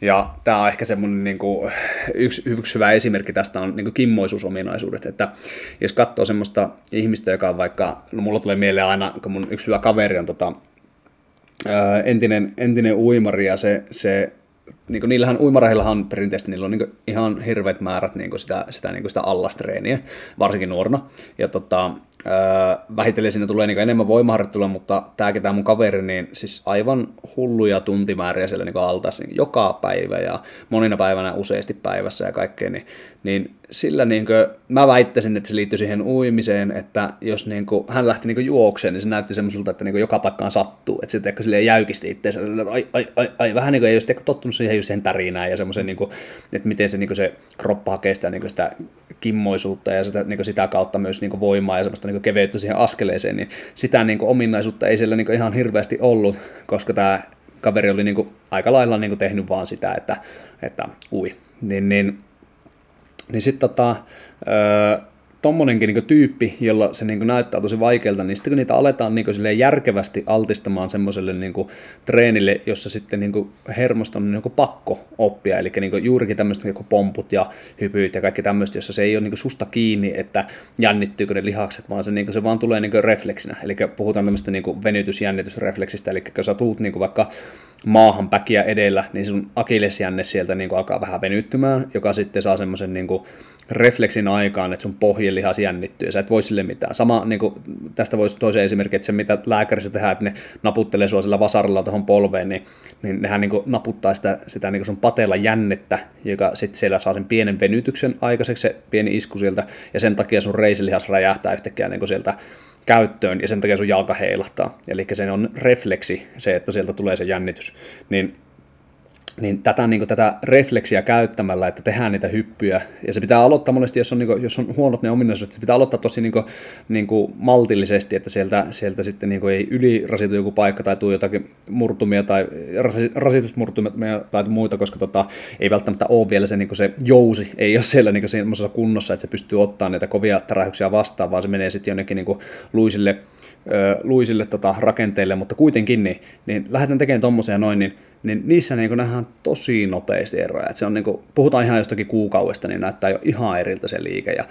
Ja tämä on ehkä semmoinen niin kuin, yksi, yksi hyvä esimerkki tästä on niin kuin kimmoisuusominaisuudet, että jos katsoo semmoista ihmistä, joka on vaikka, no mulla tulee mieleen aina, kun mun yksi hyvä kaveri on tota, entinen, entinen uimari ja se, se niin kuin niillähän uimaraheillahan perinteisesti niillä on niin ihan hirveät määrät niin sitä, sitä, niin sitä allastreeniä, varsinkin nuorena. Ja tota, vähitellen siinä tulee niin enemmän voimaharjoittelua, mutta tämä ketä mun kaveri, niin siis aivan hulluja tuntimääriä siellä niin altaassa niin joka päivä ja monina päivänä useasti päivässä ja kaikkea, niin, niin sillä niin kuin, mä väittäisin, että se liittyy siihen uimiseen, että jos niin kuin, hän lähti niin juokseen, niin se näytti semmoiselta, että niin joka paikkaan sattuu, että sitten ehkä jäykisti itseensä, ai, ai, ai, ai, vähän niin kuin ei olisi tottunut siihen siihen tärinään ja semmoisen, niin kuin, että miten se, niin kuin se kroppa hakee sitä, niin kuin sitä kimmoisuutta ja sitä, niin kuin sitä kautta myös niin kuin voimaa ja semmoista niin keveyttä siihen askeleeseen, niin sitä niin kuin ominaisuutta ei siellä niin kuin ihan hirveästi ollut, koska tämä kaveri oli niin kuin aika lailla niin kuin tehnyt vaan sitä, että, että ui. Niin, niin, niin sitten tota, öö, tommonenkin niin tyyppi, jolla se niin näyttää tosi vaikealta, niin sitten kun niitä aletaan niin järkevästi altistamaan semmoiselle niin treenille, jossa sitten niin hermosto on niin pakko oppia, eli niin juurikin tämmöiset niin pomput ja hypyt ja kaikki tämmöistä, jossa se ei ole niin susta kiinni, että jännittyykö ne lihakset, vaan se, niin se vaan tulee niin refleksinä, eli puhutaan tämmöistä niin venytysjännitysrefleksistä, eli kun sä tuut niin vaikka maahan päkiä edellä, niin sun akillesjänne sieltä niin alkaa vähän venyttymään, joka sitten saa semmoisen niin refleksin aikaan, että sun pohjelihas jännittyy ja sä et voi sille mitään. Sama niin kuin, tästä voisi toisen esimerkki, että se mitä lääkärissä tehdään, että ne naputtelee sua sillä vasarilla tuohon polveen, niin, niin nehän niin kuin, naputtaa sitä, sitä niin kuin sun pateella jännettä, joka sitten siellä saa sen pienen venytyksen aikaiseksi, se pieni isku sieltä, ja sen takia sun reisilihas räjähtää yhtäkkiä niin kuin sieltä käyttöön, ja sen takia sun jalka heilahtaa. Eli se on refleksi, se, että sieltä tulee se jännitys. Niin niin tätä, niin kuin, tätä refleksiä käyttämällä, että tehdään niitä hyppyjä, ja se pitää aloittaa monesti, jos on, niin kuin, jos on huonot ne ominaisuudet, se pitää aloittaa tosi niin kuin, niin kuin maltillisesti, että sieltä, sieltä sitten niin kuin, ei ylirasitu joku paikka tai tule jotakin murtumia tai rasitusmurtumia tai muita, koska tota, ei välttämättä ole vielä se, niin kuin se jousi, ei ole siellä niin semmoisessa kunnossa, että se pystyy ottaa niitä kovia tärähyksiä vastaan, vaan se menee sitten jonnekin niin kuin, luisille, luisille tota, rakenteille, mutta kuitenkin niin, niin lähdetään tekemään tuommoisia noin, niin niin niissä niin nähdään tosi nopeasti eroja. Et se on niin kuin, puhutaan ihan jostakin kuukaudesta, niin näyttää jo ihan eriltä se liike. Ja,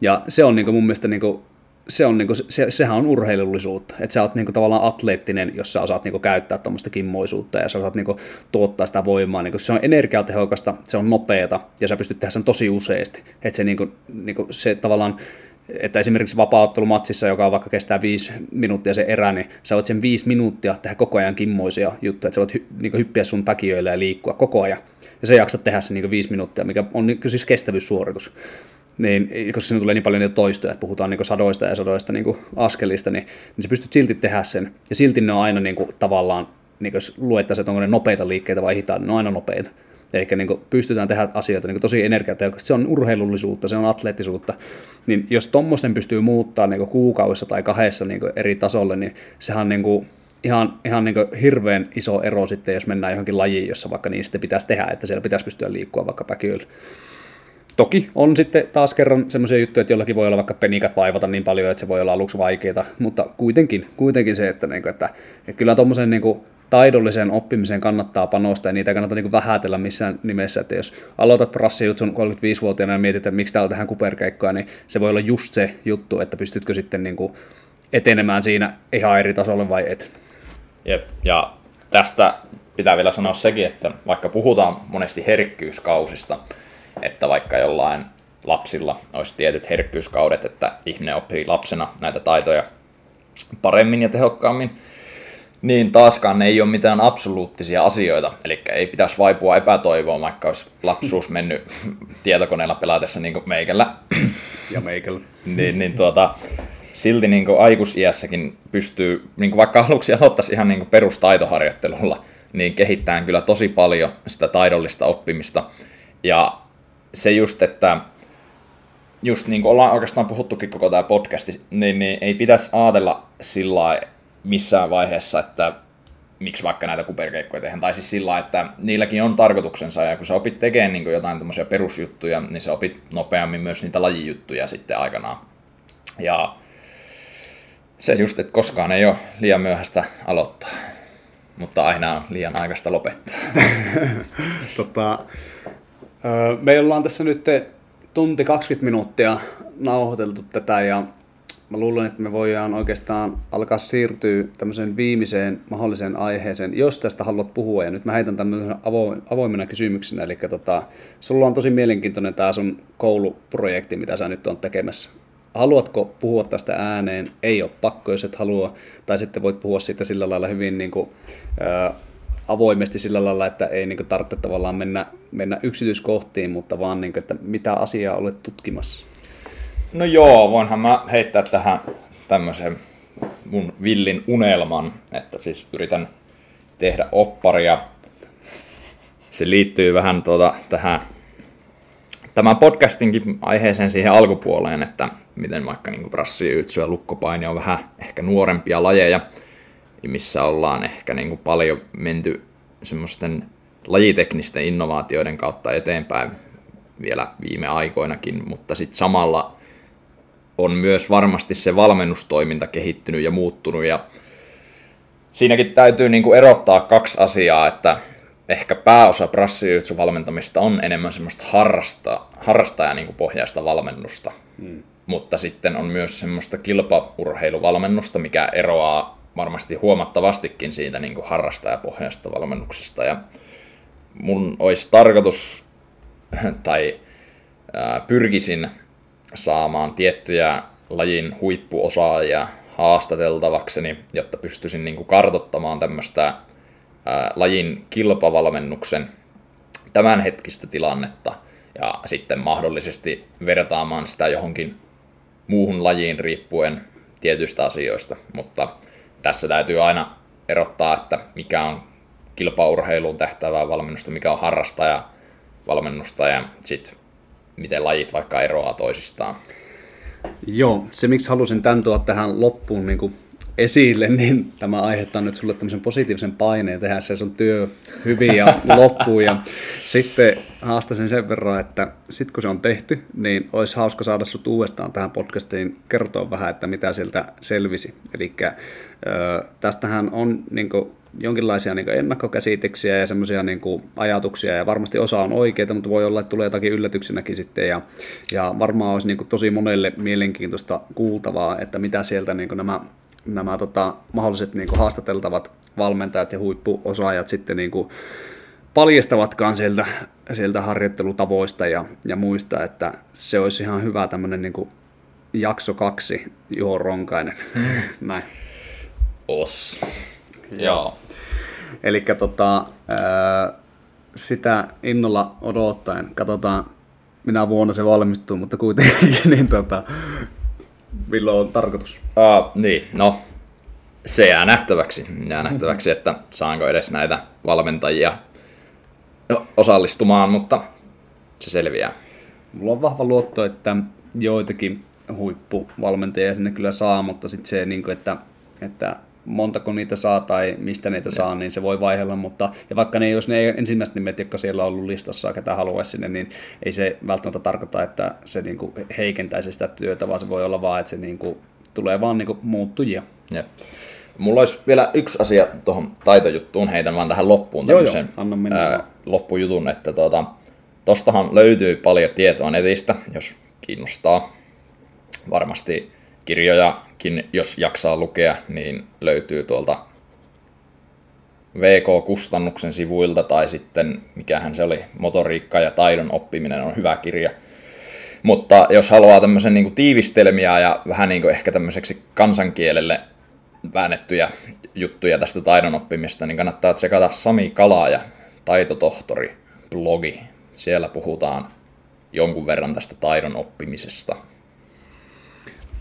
ja se on niin kuin mun mielestä, niin kuin, se on, niin kuin, se, sehän on urheilullisuutta. Että sä oot niin kuin, tavallaan atleettinen, jos sä osaat niin kuin, käyttää tuommoista kimmoisuutta ja sä osaat niin kuin, tuottaa sitä voimaa. Niin kuin, se on energiatehokasta, se on nopeata ja sä pystyt tehdä sen tosi useasti. Että se, niin kuin, niin kuin, se tavallaan että esimerkiksi vapauttelumatsissa, joka vaikka kestää viisi minuuttia se erä, niin sä voit sen viisi minuuttia tehdä koko ajan kimmoisia juttuja, että sä voit hy, niin hyppiä sun takijoille ja liikkua koko ajan. Ja se jaksat tehdä se niin viisi minuuttia, mikä on niin siis kestävyyssuoritus. niin koska siinä tulee niin paljon niitä toistoja, että puhutaan niin sadoista ja sadoista niin askelista, niin, niin sä pystyt silti tehdä sen. Ja silti ne on aina niin kuin, tavallaan, niin jos luettaisiin, että onko ne nopeita liikkeitä vai hitaita, ne on aina nopeita. Eli niin pystytään tehdä asioita niin tosi energiatehokkaasti. Se on urheilullisuutta, se on atleettisuutta. Niin jos tuommoisten pystyy muuttaa niin kuukaudessa tai kahdessa niin eri tasolle, niin sehän on niin ihan, ihan niin hirveän iso ero sitten, jos mennään johonkin lajiin, jossa vaikka niin sitten pitäisi tehdä, että siellä pitäisi pystyä liikkua vaikka päkyillä. Toki on sitten taas kerran semmoisia juttuja, että jollakin voi olla vaikka penikat vaivata niin paljon, että se voi olla aluksi vaikeaa, mutta kuitenkin, kuitenkin se, että, niin kuin, että, että kyllä tuommoisen niin taidolliseen oppimiseen kannattaa panostaa ja niitä ei kannata niin vähätellä missään nimessä, että jos aloitat prassijutsun 35-vuotiaana ja mietit, että miksi täällä tehdään kuperkeikkoa, niin se voi olla just se juttu, että pystytkö sitten niin kuin etenemään siinä ihan eri tasolle vai et. Jep, ja tästä pitää vielä sanoa sekin, että vaikka puhutaan monesti herkkyyskausista, että vaikka jollain lapsilla olisi tietyt herkkyyskaudet, että ihminen oppii lapsena näitä taitoja paremmin ja tehokkaammin, niin taaskaan ne ei ole mitään absoluuttisia asioita, eli ei pitäisi vaipua epätoivoon, vaikka olisi lapsuus mennyt tietokoneella pelatessa niin kuin meikällä. Ja meikällä. niin, niin tuota, silti niin kuin aikuisiässäkin pystyy, niin kuin vaikka aluksi aloittaisi ihan niin kuin perustaitoharjoittelulla, niin kehittää kyllä tosi paljon sitä taidollista oppimista. Ja se just, että just niin kuin ollaan oikeastaan puhuttukin koko tämä podcasti, niin, niin ei pitäisi ajatella sillä missään vaiheessa, että miksi vaikka näitä kuperkeikkoja tehdään. Tai siis sillä että niilläkin on tarkoituksensa, ja kun sä opit tekemään niin jotain tämmöisiä perusjuttuja, niin sä opit nopeammin myös niitä lajijuttuja sitten aikanaan. Ja se just, että koskaan ei ole liian myöhäistä aloittaa, mutta aina on liian aikaista lopettaa. tota, me ollaan tässä nyt tunti 20 minuuttia nauhoiteltu tätä ja mä luulen, että me voidaan oikeastaan alkaa siirtyä tämmöiseen viimeiseen mahdolliseen aiheeseen, jos tästä haluat puhua. Ja nyt mä heitän tämmöisen avoimena kysymyksenä. Eli tota, sulla on tosi mielenkiintoinen tämä sun kouluprojekti, mitä sä nyt on tekemässä haluatko puhua tästä ääneen, ei ole pakko, jos et halua, tai sitten voit puhua siitä sillä lailla hyvin niin kuin, ää, avoimesti sillä lailla, että ei niin kuin, tarvitse tavallaan mennä, mennä yksityiskohtiin, mutta vaan niin kuin, että mitä asiaa olet tutkimassa. No joo, voinhan mä heittää tähän tämmöisen mun villin unelman, että siis yritän tehdä opparia. Se liittyy vähän tuota, tähän tämän podcastinkin aiheeseen siihen alkupuoleen, että miten vaikka niin brassiytsyä ja lukkopaini on vähän ehkä nuorempia lajeja, missä ollaan ehkä niin kuin paljon menty semmoisten lajiteknisten innovaatioiden kautta eteenpäin vielä viime aikoinakin, mutta sitten samalla on myös varmasti se valmennustoiminta kehittynyt ja muuttunut ja siinäkin täytyy niin kuin erottaa kaksi asiaa, että ehkä pääosa brassijutsu valmentamista on enemmän semmoista harrasta, harrastaja niin pohjaista valmennusta. Hmm. Mutta sitten on myös semmoista kilpaurheiluvalmennusta, mikä eroaa varmasti huomattavastikin siitä niin kuin harrastajapohjaista valmennuksesta. Ja mun olisi tarkoitus, tai pyrkisin saamaan tiettyjä lajin huippuosaajia haastateltavakseni, jotta pystyisin niin kuin kartottamaan tämmöistä lajin kilpavalmennuksen tämänhetkistä tilannetta ja sitten mahdollisesti vertaamaan sitä johonkin muuhun lajiin riippuen tietyistä asioista, mutta tässä täytyy aina erottaa, että mikä on kilpaurheiluun tähtävää valmennusta, mikä on harrastaja valmennusta ja sitten miten lajit vaikka eroaa toisistaan. Joo, se miksi halusin tämän tuoda tähän loppuun niin kuin esille, niin tämä aiheuttaa nyt sulle tämmöisen positiivisen paineen tehdä se sun työ hyvin ja loppuun. Ja sitten haastasin sen verran, että sitten kun se on tehty, niin olisi hauska saada sut uudestaan tähän podcastiin kertoa vähän, että mitä sieltä selvisi. Eli tästähän on niin kuin, jonkinlaisia niin ennakkokäsityksiä ja semmoisia niin ajatuksia, ja varmasti osa on oikeita, mutta voi olla, että tulee jotakin yllätyksenäkin sitten, ja, ja varmaan olisi niin kuin, tosi monelle mielenkiintoista kuultavaa, että mitä sieltä niin kuin, nämä nämä tota, mahdolliset niin kuin, haastateltavat valmentajat ja huippuosaajat sitten niin kuin, paljastavatkaan sieltä, sieltä harjoittelutavoista ja, ja muista, että se olisi ihan hyvä tämmöinen niin kuin, jakso kaksi, Juho Ronkainen. Mm. Näin. Os. Joo. Eli tota, sitä innolla odottaen katsotaan, minä vuonna se valmistuu, mutta kuitenkin, niin tota, milloin on tarkoitus? Uh, niin, no se jää nähtäväksi, jää nähtäväksi, että saanko edes näitä valmentajia osallistumaan, mutta se selviää. Mulla on vahva luotto, että joitakin huippuvalmentajia sinne kyllä saa, mutta sitten se, niin että, että montako niitä saa tai mistä niitä saa, niin se voi vaihella, mutta ja vaikka ne, jos ne ensimmäiset nimet, jotka siellä on ollut listassa, ketä haluaisi sinne, niin ei se välttämättä tarkoita, että se niin kuin heikentäisi sitä työtä, vaan se voi olla vaan, että se niin kuin, tulee vaan niin kuin muuttujia. Ja. Mulla olisi vielä yksi asia tuohon taitojuttuun, heitän vaan tähän loppuun tämmöisen joo, joo. Anna mennä ää, loppujutun, että tuota, tostahan löytyy paljon tietoa netistä, jos kiinnostaa. Varmasti kirjojakin, jos jaksaa lukea, niin löytyy tuolta VK-kustannuksen sivuilta tai sitten, mikähän se oli, motoriikka ja taidon oppiminen on hyvä kirja. Mutta jos haluaa tämmöisen niin tiivistelmiä ja vähän niin kuin ehkä tämmöiseksi kansankielelle väännettyjä juttuja tästä taidon oppimista, niin kannattaa tsekata Sami Kalaa ja Taitotohtori blogi. Siellä puhutaan jonkun verran tästä taidon oppimisesta.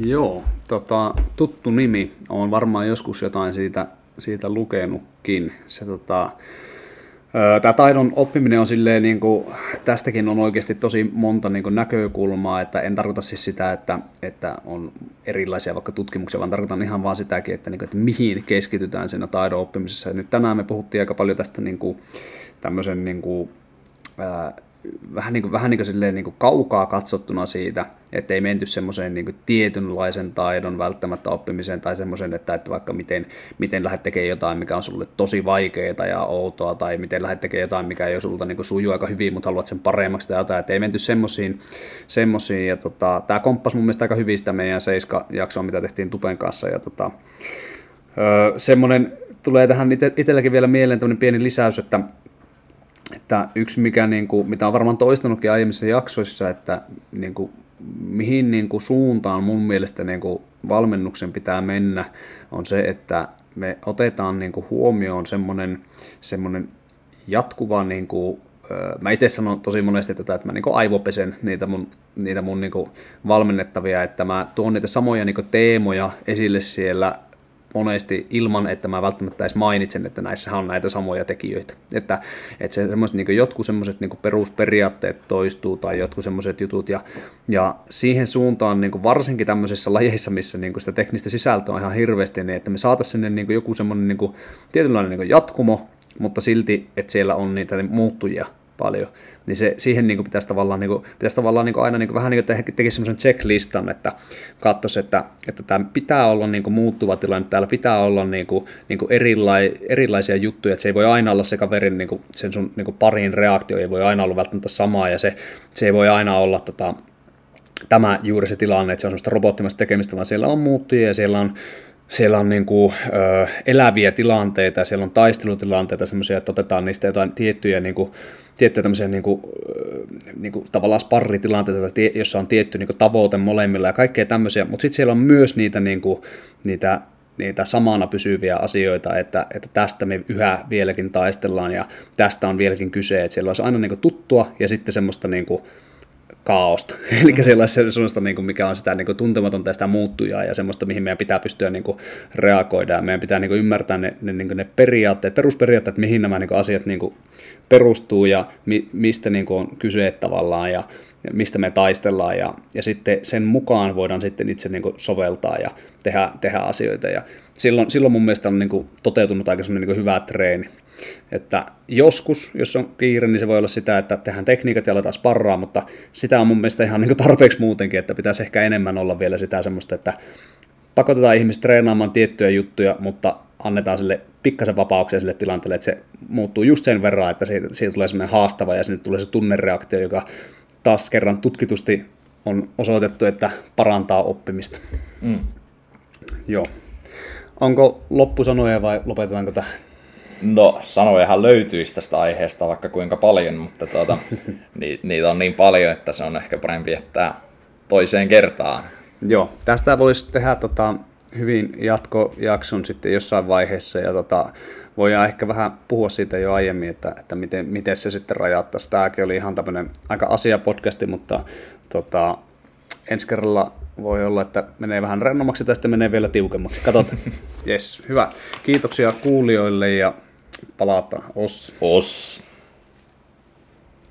Joo, tota, tuttu nimi. on varmaan joskus jotain siitä, siitä lukenutkin. Se, tota, Tämä taidon oppiminen on silleen, niin kuin, tästäkin on oikeasti tosi monta niin kuin, näkökulmaa, että en tarkoita siis sitä, että, että on erilaisia vaikka tutkimuksia, vaan tarkoitan ihan vaan sitäkin, että, niin kuin, että mihin keskitytään siinä taidon oppimisessa. Ja nyt tänään me puhuttiin aika paljon tästä niin kuin, tämmöisen niin kuin, ää, vähän niin kuin, vähän niin kuin, silleen, niin kuin kaukaa katsottuna siitä, että ei menty semmoiseen niin tietynlaisen taidon välttämättä oppimiseen tai semmoisen, että, että vaikka miten, miten lähdet tekemään jotain, mikä on sulle tosi vaikeaa ja outoa, tai miten lähdet tekemään jotain, mikä ei ole sulta niin sujuu aika hyvin, mutta haluat sen paremmaksi tai jotain, että ei menty semmoisiin, semmoisiin ja tota, tämä komppasi mun mielestä aika hyvin sitä meidän Seiska-jaksoa, mitä tehtiin Tupen kanssa, ja tota, öö, semmoinen tulee tähän itselläkin vielä mieleen tämmöinen pieni lisäys, että että yksi, mikä, niin kuin, mitä on varmaan toistanutkin aiemmissa jaksoissa, että niin kuin, mihin niin kuin, suuntaan mun mielestä niin kuin, valmennuksen pitää mennä, on se, että me otetaan niin kuin, huomioon semmoinen, semmoinen jatkuva, niin kuin, mä itse sanon tosi monesti tätä, että mä niin aivopesen niitä mun, niitä mun niin valmennettavia, että mä tuon niitä samoja niin teemoja esille siellä monesti ilman, että mä välttämättä edes mainitsen, että näissä on näitä samoja tekijöitä. Että, että se, semmoiset, niin jotkut semmoiset niin perusperiaatteet toistuu tai jotkut semmoiset jutut ja, ja siihen suuntaan niin varsinkin tämmöisissä lajeissa, missä niin sitä teknistä sisältöä on ihan hirveästi, niin että me saataisiin sinne niin joku semmoinen niin tietynlainen niin jatkumo, mutta silti, että siellä on niitä muuttujia paljon, niin se, siihen niin kuin pitäisi tavallaan, niin kuin, pitäisi tavallaan niin kuin aina niin kuin, vähän niin kuin te, semmoisen checklistan, että katsoisi, että, että tämä pitää olla niin kuin muuttuva tilanne, täällä pitää olla niin kuin, niin kuin erilai, erilaisia juttuja, että se ei voi aina olla se kaverin niin kuin, sen sun niin kuin parin reaktio, ei voi aina olla välttämättä samaa, ja se, se ei voi aina olla tota, tämä juuri se tilanne, että se on semmoista robottimasta tekemistä, vaan siellä on muuttuja ja siellä on siellä on niin kuin, ö, eläviä tilanteita, siellä on taistelutilanteita, semmoisia, että otetaan niistä jotain tiettyjä, niin kuin, tiettyjä tämmöisiä niin kuin, niin kuin, tavallaan sparritilanteita, jossa on tietty niin kuin, tavoite molemmilla ja kaikkea tämmöisiä, mutta sitten siellä on myös niitä, niin kuin, niitä niitä samana pysyviä asioita, että, että tästä me yhä vieläkin taistellaan ja tästä on vieläkin kyse, että siellä olisi aina niin kuin tuttua ja sitten semmoista niin kuin, kaaosta. Eli mm. sellaista, sellaista niin kuin, mikä on sitä niin kuin, tuntematonta ja sitä muuttujaa ja semmoista, mihin meidän pitää pystyä niin kuin, reagoida. Ja meidän pitää niin kuin, ymmärtää ne, ne, niin kuin, ne periaatteet, perusperiaatteet, mihin nämä niin kuin, asiat niin kuin, perustuu ja mi, mistä niin kuin, on kyse tavallaan ja, ja mistä me taistellaan. Ja, ja sitten sen mukaan voidaan sitten itse niin kuin, soveltaa ja tehdä, tehdä asioita. Ja silloin, silloin mun mielestä on niin kuin, toteutunut aika niin kuin, hyvä treeni. Että joskus, jos on kiire, niin se voi olla sitä, että tehdään tekniikat ja aletaan sparraa, mutta sitä on mun mielestä ihan niin tarpeeksi muutenkin, että pitäisi ehkä enemmän olla vielä sitä semmoista, että pakotetaan ihmiset treenaamaan tiettyjä juttuja, mutta annetaan sille pikkasen vapauksia sille tilanteelle, että se muuttuu just sen verran, että siitä, siitä tulee semmoinen haastava ja sinne tulee se tunnereaktio, joka taas kerran tutkitusti on osoitettu, että parantaa oppimista. Mm. Joo. Onko loppusanoja vai lopetetaanko tähän? No, sanojahan löytyisi tästä aiheesta vaikka kuinka paljon, mutta tuota, ni, niitä on niin paljon, että se on ehkä parempi jättää toiseen kertaan. Joo, tästä voisi tehdä tota, hyvin jatkojakson sitten jossain vaiheessa ja tota, voidaan ehkä vähän puhua siitä jo aiemmin, että, että miten, miten se sitten rajattaisiin. Tämäkin oli ihan tämmöinen aika asiapodcasti, mutta tota, ensi kerralla voi olla, että menee vähän rennommaksi tästä menee vielä tiukemmaksi. Katsotaan. yes, hyvä. Kiitoksia kuulijoille ja palata. Os. Os.